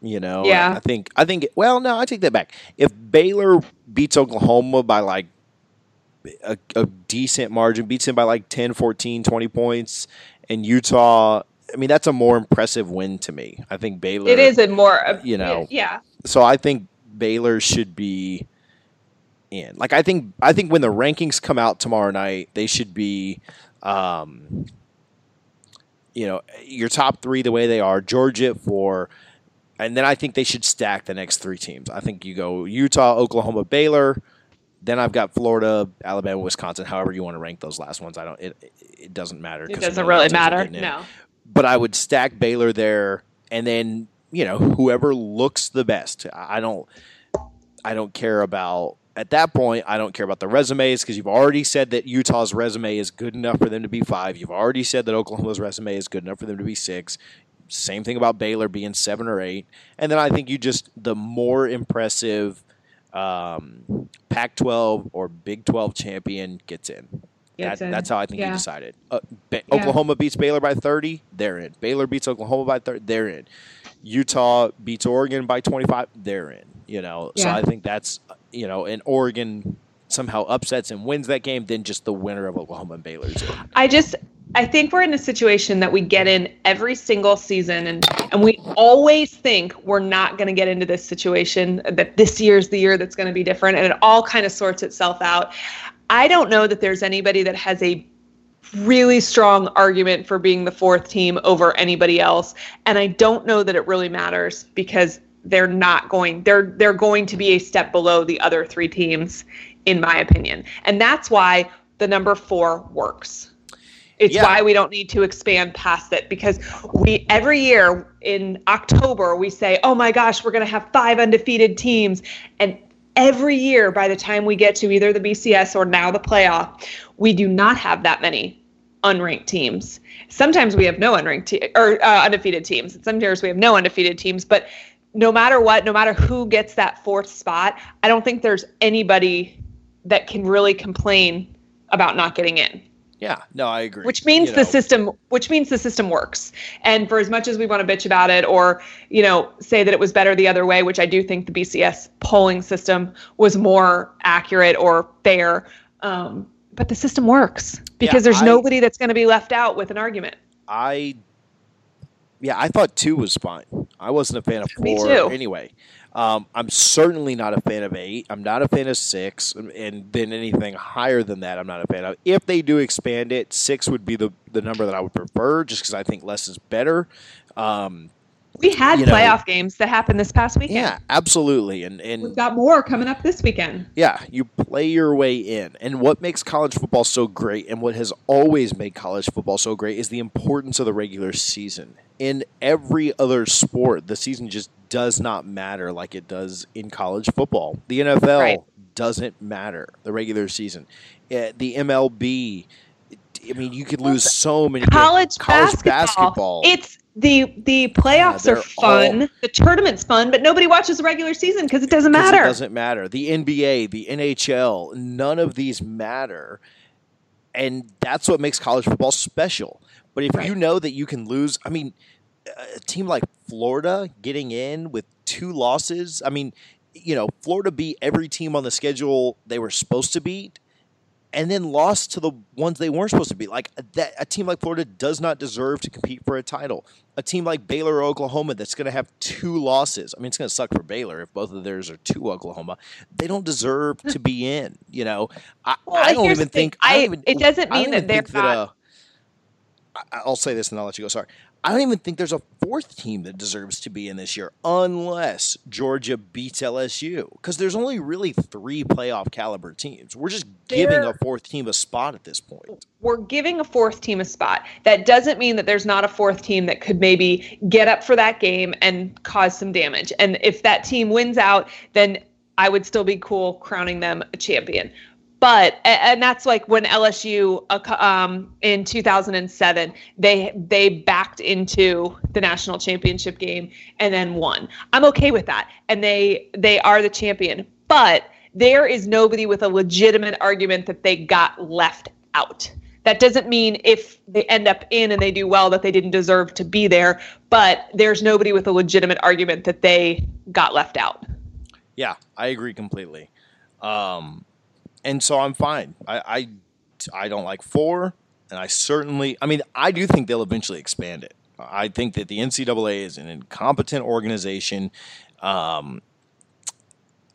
You know, Yeah. I think I think. Well, no, I take that back. If Baylor beats Oklahoma by like a, a decent margin, beats him by like 10, 14, 20 points, and Utah, I mean, that's a more impressive win to me. I think Baylor. It is a more, uh, You know. yeah. so I think Baylor should be in. Like I think I think when the rankings come out tomorrow night, they should be um, you know, your top 3 the way they are, Georgia at 4, and then I think they should stack the next 3 teams. I think you go Utah, Oklahoma, Baylor, then I've got Florida, Alabama, Wisconsin, however you want to rank those last ones. I don't it it doesn't matter It doesn't really those teams are matter. No. but I would stack Baylor there, and then you know whoever looks the best. I I don't, I don't care about at that point, I don't care about the resumes because you've already said that Utah's resume is good enough for them to be five. You've already said that Oklahoma's resume is good enough for them to be six. Same thing about Baylor being seven or eight. And then I think you just, the more impressive um, Pac 12 or Big 12 champion gets in. That, that's how I think Yeah. you decided. Uh, ba- Yeah. Oklahoma beats Baylor by 30, they're in. Baylor beats Oklahoma by 30, they're in. Utah beats Oregon by 25, they're in. You know, so I think that's, you know, and Oregon somehow upsets and wins that game, then just the winner of Oklahoma and Baylor's. I just I think we're in a situation that we get in every single season and and we always think we're not going to get into this situation that this year's the year that's going to be different and it all kind of sorts itself out. I don't know that there's anybody that has a really strong argument for being the fourth team over anybody else and I don't know that it really matters because they're not going they're they're going to be a step below the other three teams in my opinion. And that's why the number 4 works. It's Yeah. why we don't need to expand past it because we every year in October we say, "Oh my gosh, we're going to have five undefeated teams." And every year by the time we get to either the BCS or now the playoff, we do not have that many unranked teams. Sometimes we have no unranked te- or uh, undefeated teams. Some years we have no undefeated teams, but no matter what, no matter who gets that fourth spot, I don't think there's anybody that can really complain about not getting in. Yeah, no, I agree. which means You the know, system which means the system works. And for as much as we want to bitch about it or you know say that it was better the other way which i do think the bcs polling system was more accurate or fair um, but the system works because Yeah, there's I- nobody that's going to be left out with an argument. I yeah, I thought two was fine. I wasn't a fan of four anyway. Um, I'm certainly not a fan of eight. I'm not a fan of six, and- and then anything higher than that, I'm not a fan of. If they do expand it, six would be the the number that I would prefer, just because I think less is better. Um, we had You know- playoff games that happened this past weekend yeah, absolutely, and and We've got more coming up this weekend. Yeah, you play your way in. And what makes college football so great and what has always made college football so great is the importance of the regular season. In every other sport, the season just does not matter like it does in college football. The NFL Right. doesn't matter, the regular season. Uh, the MLB, I mean, you could lose so many college, college basketball. It's the the playoffs they're fun. all- the tournament's fun, but nobody watches the regular season because it doesn't matter. It doesn't matter. The NBA, the NHL, none of these matter. And that's what makes college football special. But if Right. you know that you can lose, I mean, a team like Florida getting in with two losses, I mean, you know, Florida beat every team on the schedule they were supposed to beat and then lost to the ones they weren't supposed to be. Like that a team like Florida does not deserve to compete for a title. A team like Baylor or Oklahoma that's going to have two losses. I mean, it's going to suck for Baylor if both of theirs are two Oklahoma. They don't deserve to be in, you know. I, Well, I don't even think I, don't even, it doesn't I mean that they're think that, uh, I'll say this and I'll let you go. Sorry. I don't even think there's a fourth team that deserves to be in this year unless Georgia beats LSU. Because there's only really three playoff caliber teams. We're just giving There- a fourth team a spot at this point. we're giving a fourth team a spot. That doesn't mean that there's not a fourth team that could maybe get up for that game and cause some damage. And if that team wins out, then I would still be cool crowning them a champion. But and that's like when LSU uh, um, in 2007 they they backed into the national championship game and then won. I'm okay with that, and they they are the champion. But there is nobody with a legitimate argument that they got left out. That doesn't mean if they end up in and they do well that they didn't deserve to be there, but there's nobody with a legitimate argument that they got left out. Yeah, I agree completely. Um, and so I'm fine. I, I, I don't like four, and I certainly, I mean, I do think they'll eventually expand it. I think that the NCAA is an incompetent organization, um,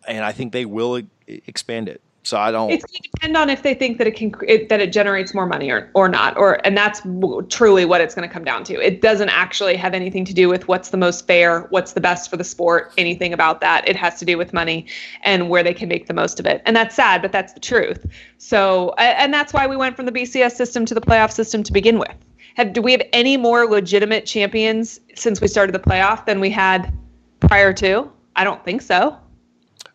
and I think they will expand it. So I don't. It's going to depend on if they think that it can it, that it generates more money or or not, or and that's truly what it's going to come down to. It doesn't actually have anything to do with what's the most fair, what's the best for the sport, anything about that. It has to do with money and where they can make the most of it. And that's sad, but that's the truth. So and that's why we went from the BCS system to the playoff system to begin with. Have do we have any more legitimate champions since we started the playoff than we had prior to? I don't think so.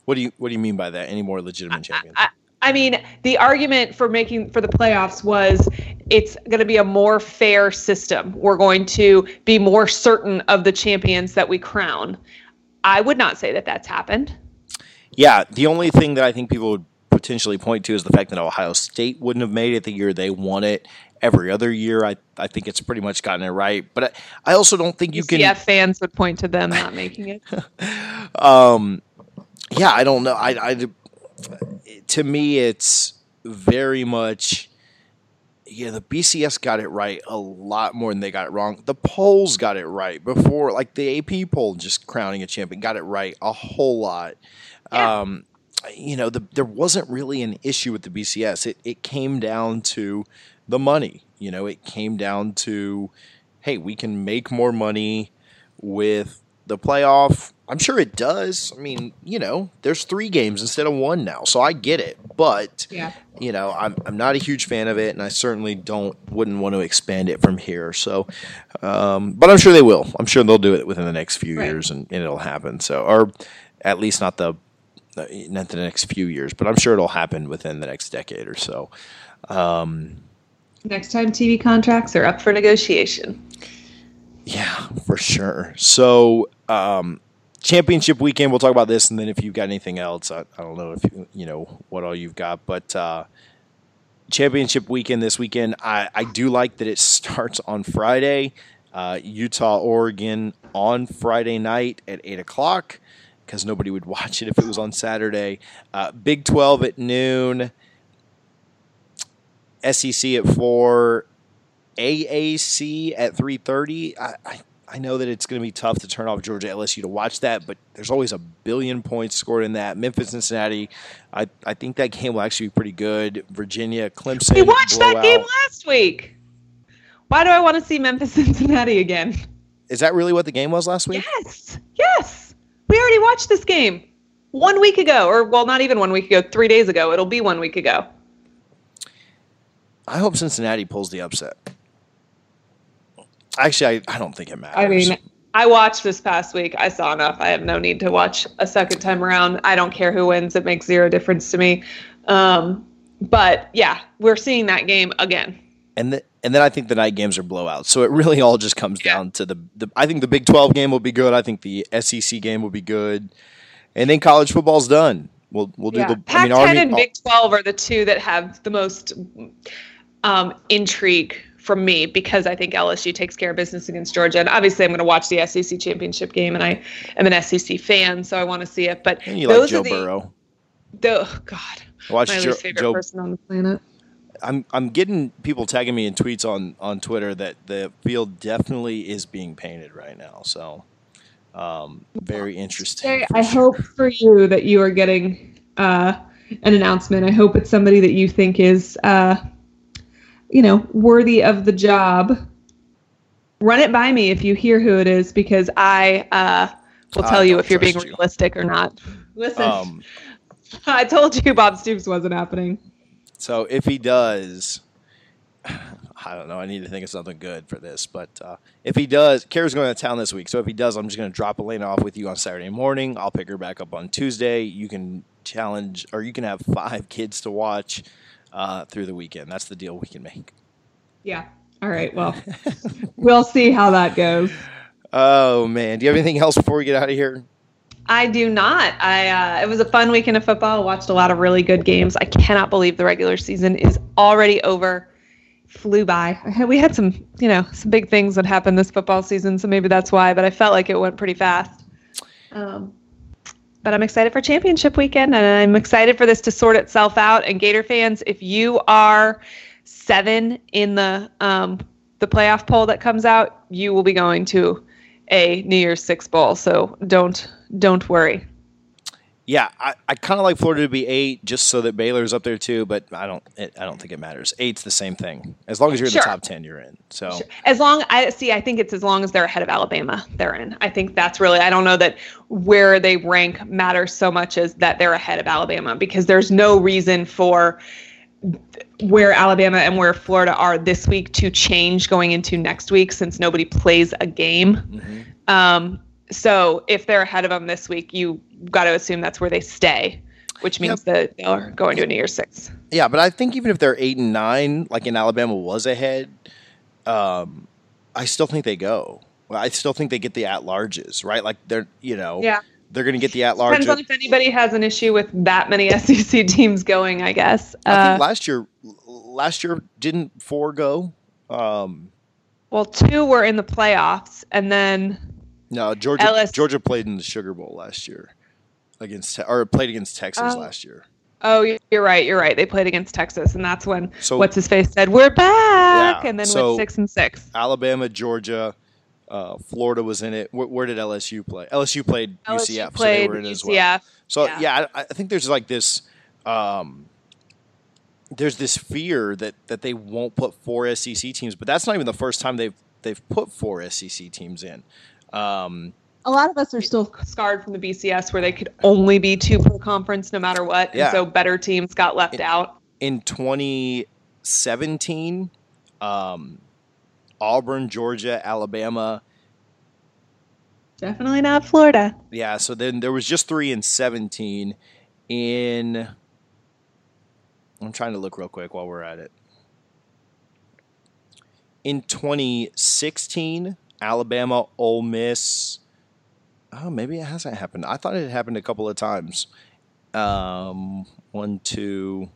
What do you What do you mean by that? Any more legitimate champions? I, I mean, the argument for making for the playoffs was it's going to be a more fair system. We're going to be more certain of the champions that we crown. I would not say that that's happened. Yeah, the only thing that I think people would potentially point to is the fact that Ohio State wouldn't have made it the year they won it. Every other year, I, I think it's pretty much gotten it right. But I, I also don't think you can. Yeah, fans would point to them not making it. um, yeah, I don't know. I, I to me, it's very much. Yeah, the BCS got it right a lot more than they got it wrong. The polls got it right before, like the AP poll, just crowning a champion, got it right a whole lot. Yeah. Um, you know, the, there wasn't really an issue with the BCS. It it came down to the money. You know, it came down to, hey, we can make more money with the playoff. I'm sure it does. I mean, you know, there's three games instead of one now, so I get it. But yeah. you know, I'm I'm not a huge fan of it, and I certainly don't wouldn't want to expand it from here. So, um, but I'm sure they will. I'm sure they'll do it within the next few right. years, and, and it'll happen. So, or at least not the not the next few years, but I'm sure it'll happen within the next decade or so. Um, next time TV contracts are up for negotiation. Yeah, for sure. So, um, championship weekend, we'll talk about this, and then if you've got anything else, I, I don't know if you, you know what all you've got, but uh, championship weekend this weekend, I, I do like that it starts on Friday. Uh, Utah, Oregon on Friday night at eight o'clock because nobody would watch it if it was on Saturday. Uh, Big Twelve at noon. SEC at four, AAC at three thirty. I, I I know that it's going to be tough to turn off Georgia LSU to watch that, but there's always a billion points scored in that. Memphis Cincinnati, I, I think that game will actually be pretty good. Virginia Clemson. We watched blowout. that game last week. Why do I want to see Memphis Cincinnati again? Is that really what the game was last week? Yes. Yes. We already watched this game one week ago, or well, not even one week ago, three days ago. It'll be one week ago. I hope Cincinnati pulls the upset. Actually, I, I don't think it matters. I mean, I watched this past week. I saw enough. I have no need to watch a second time around. I don't care who wins. It makes zero difference to me. Um, but yeah, we're seeing that game again. And the, and then I think the night games are blowouts. So it really all just comes yeah. down to the, the. I think the Big Twelve game will be good. I think the SEC game will be good, and then college football's done. We'll we'll do yeah. the. Pac-10 I mean, and Big Twelve are the two that have the most um, intrigue from me because I think LSU takes care of business against Georgia. And obviously, I'm going to watch the SEC championship game, and I am an SEC fan, so I want to see it. But and you those like Joe are the, Burrow. The, oh God, watch my Joe, least favorite Joe, person on the planet. I'm I'm getting people tagging me in tweets on on Twitter that the field definitely is being painted right now. So, um, very interesting. I sure. hope for you that you are getting uh, an announcement. I hope it's somebody that you think is. Uh, you know, worthy of the job, run it by me if you hear who it is, because I uh, will tell I you if you're being you. realistic or not. Listen, um, I told you Bob Stoops wasn't happening. So if he does, I don't know. I need to think of something good for this, but uh, if he does, Kara's going to town this week. So if he does, I'm just going to drop Elena off with you on Saturday morning. I'll pick her back up on Tuesday. You can challenge, or you can have five kids to watch uh, through the weekend. That's the deal we can make. Yeah. All right. Well, we'll see how that goes. Oh man, do you have anything else before we get out of here? I do not. I uh, it was a fun weekend of football. Watched a lot of really good games. I cannot believe the regular season is already over. Flew by. we had some, you know, some big things that happened this football season, so maybe that's why. But I felt like it went pretty fast. Um, but I'm excited for championship weekend and I'm excited for this to sort itself out. And Gator fans, if you are seven in the um, the playoff poll that comes out, you will be going to a New Year's Six bowl. So don't don't worry. Yeah, I, I kind of like Florida to be eight, just so that Baylor's up there too. But I don't, it, I don't think it matters. Eight's the same thing. As long as you're in the top ten, you're in. So sure. as long I see, I think it's as long as they're ahead of Alabama, they're in. I think that's really. I don't know that where they rank matters so much as that they're ahead of Alabama because there's no reason for where Alabama and where Florida are this week to change going into next week since nobody plays a game. Mm-hmm. Um, so if they're ahead of them this week, you got to assume that's where they stay, which means that they're going to a New Year's Six. Yeah, but I think even if they're eight and nine, like in Alabama was ahead, um, I still think they go. I still think they get the at larges, right? Like they're you know Yeah. they're going to get the at large. Depends on if anybody has an issue with that many SEC teams going, I guess. I Uh, think last year, last year didn't four go. Um, well, two were in the playoffs, and then no, Georgia LS Georgia played in the Sugar Bowl last year against or played against Texas Oh. last year. oh, you're right, you're right. They played against Texas, and that's when So- what's his face said, "We're back," Yeah, and then so- went six and six. Alabama, Georgia, uh, Florida was in it. Where, where did LSU play? LSU played LSU UCF, so played they were in as well. UCF. So Yeah. yeah, I, I think there's like this. Um, there's this fear that that they won't put four SEC teams, but that's not even the first time they've they've put four SEC teams in. Um, A lot of us are still scarred from the BCS where they could only be two per conference no matter what. Yeah. And so better teams got left out. in 2017, um, Auburn, Georgia, Alabama. Definitely not Florida. Yeah, so then there was just three in 17. In I'm trying to look real quick while we're at it. In 2016, Alabama, Ole Miss. Oh, maybe it hasn't happened. I thought it had happened a couple of times. Um, one, two.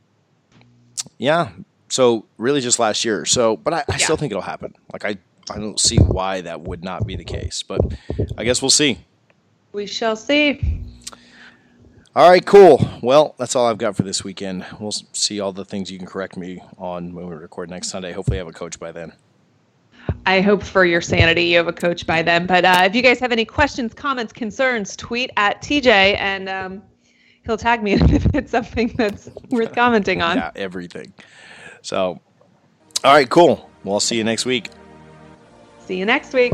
Yeah. So really, just last year. So, but I, I still think it'll happen. Like I, I don't see why that would not be the case. But I guess we'll see. We shall see. All right, cool. Well, that's all I've got for this weekend. We'll see all the things you can correct me on when we record next Sunday. Hopefully, I have a coach by then. I hope for your sanity you have a coach by then. But uh, if you guys have any questions, comments, concerns, tweet at TJ and um, he'll tag me if it's something that's worth commenting on. Yeah, everything. So, all right, cool. Well, I'll see you next week. See you next week.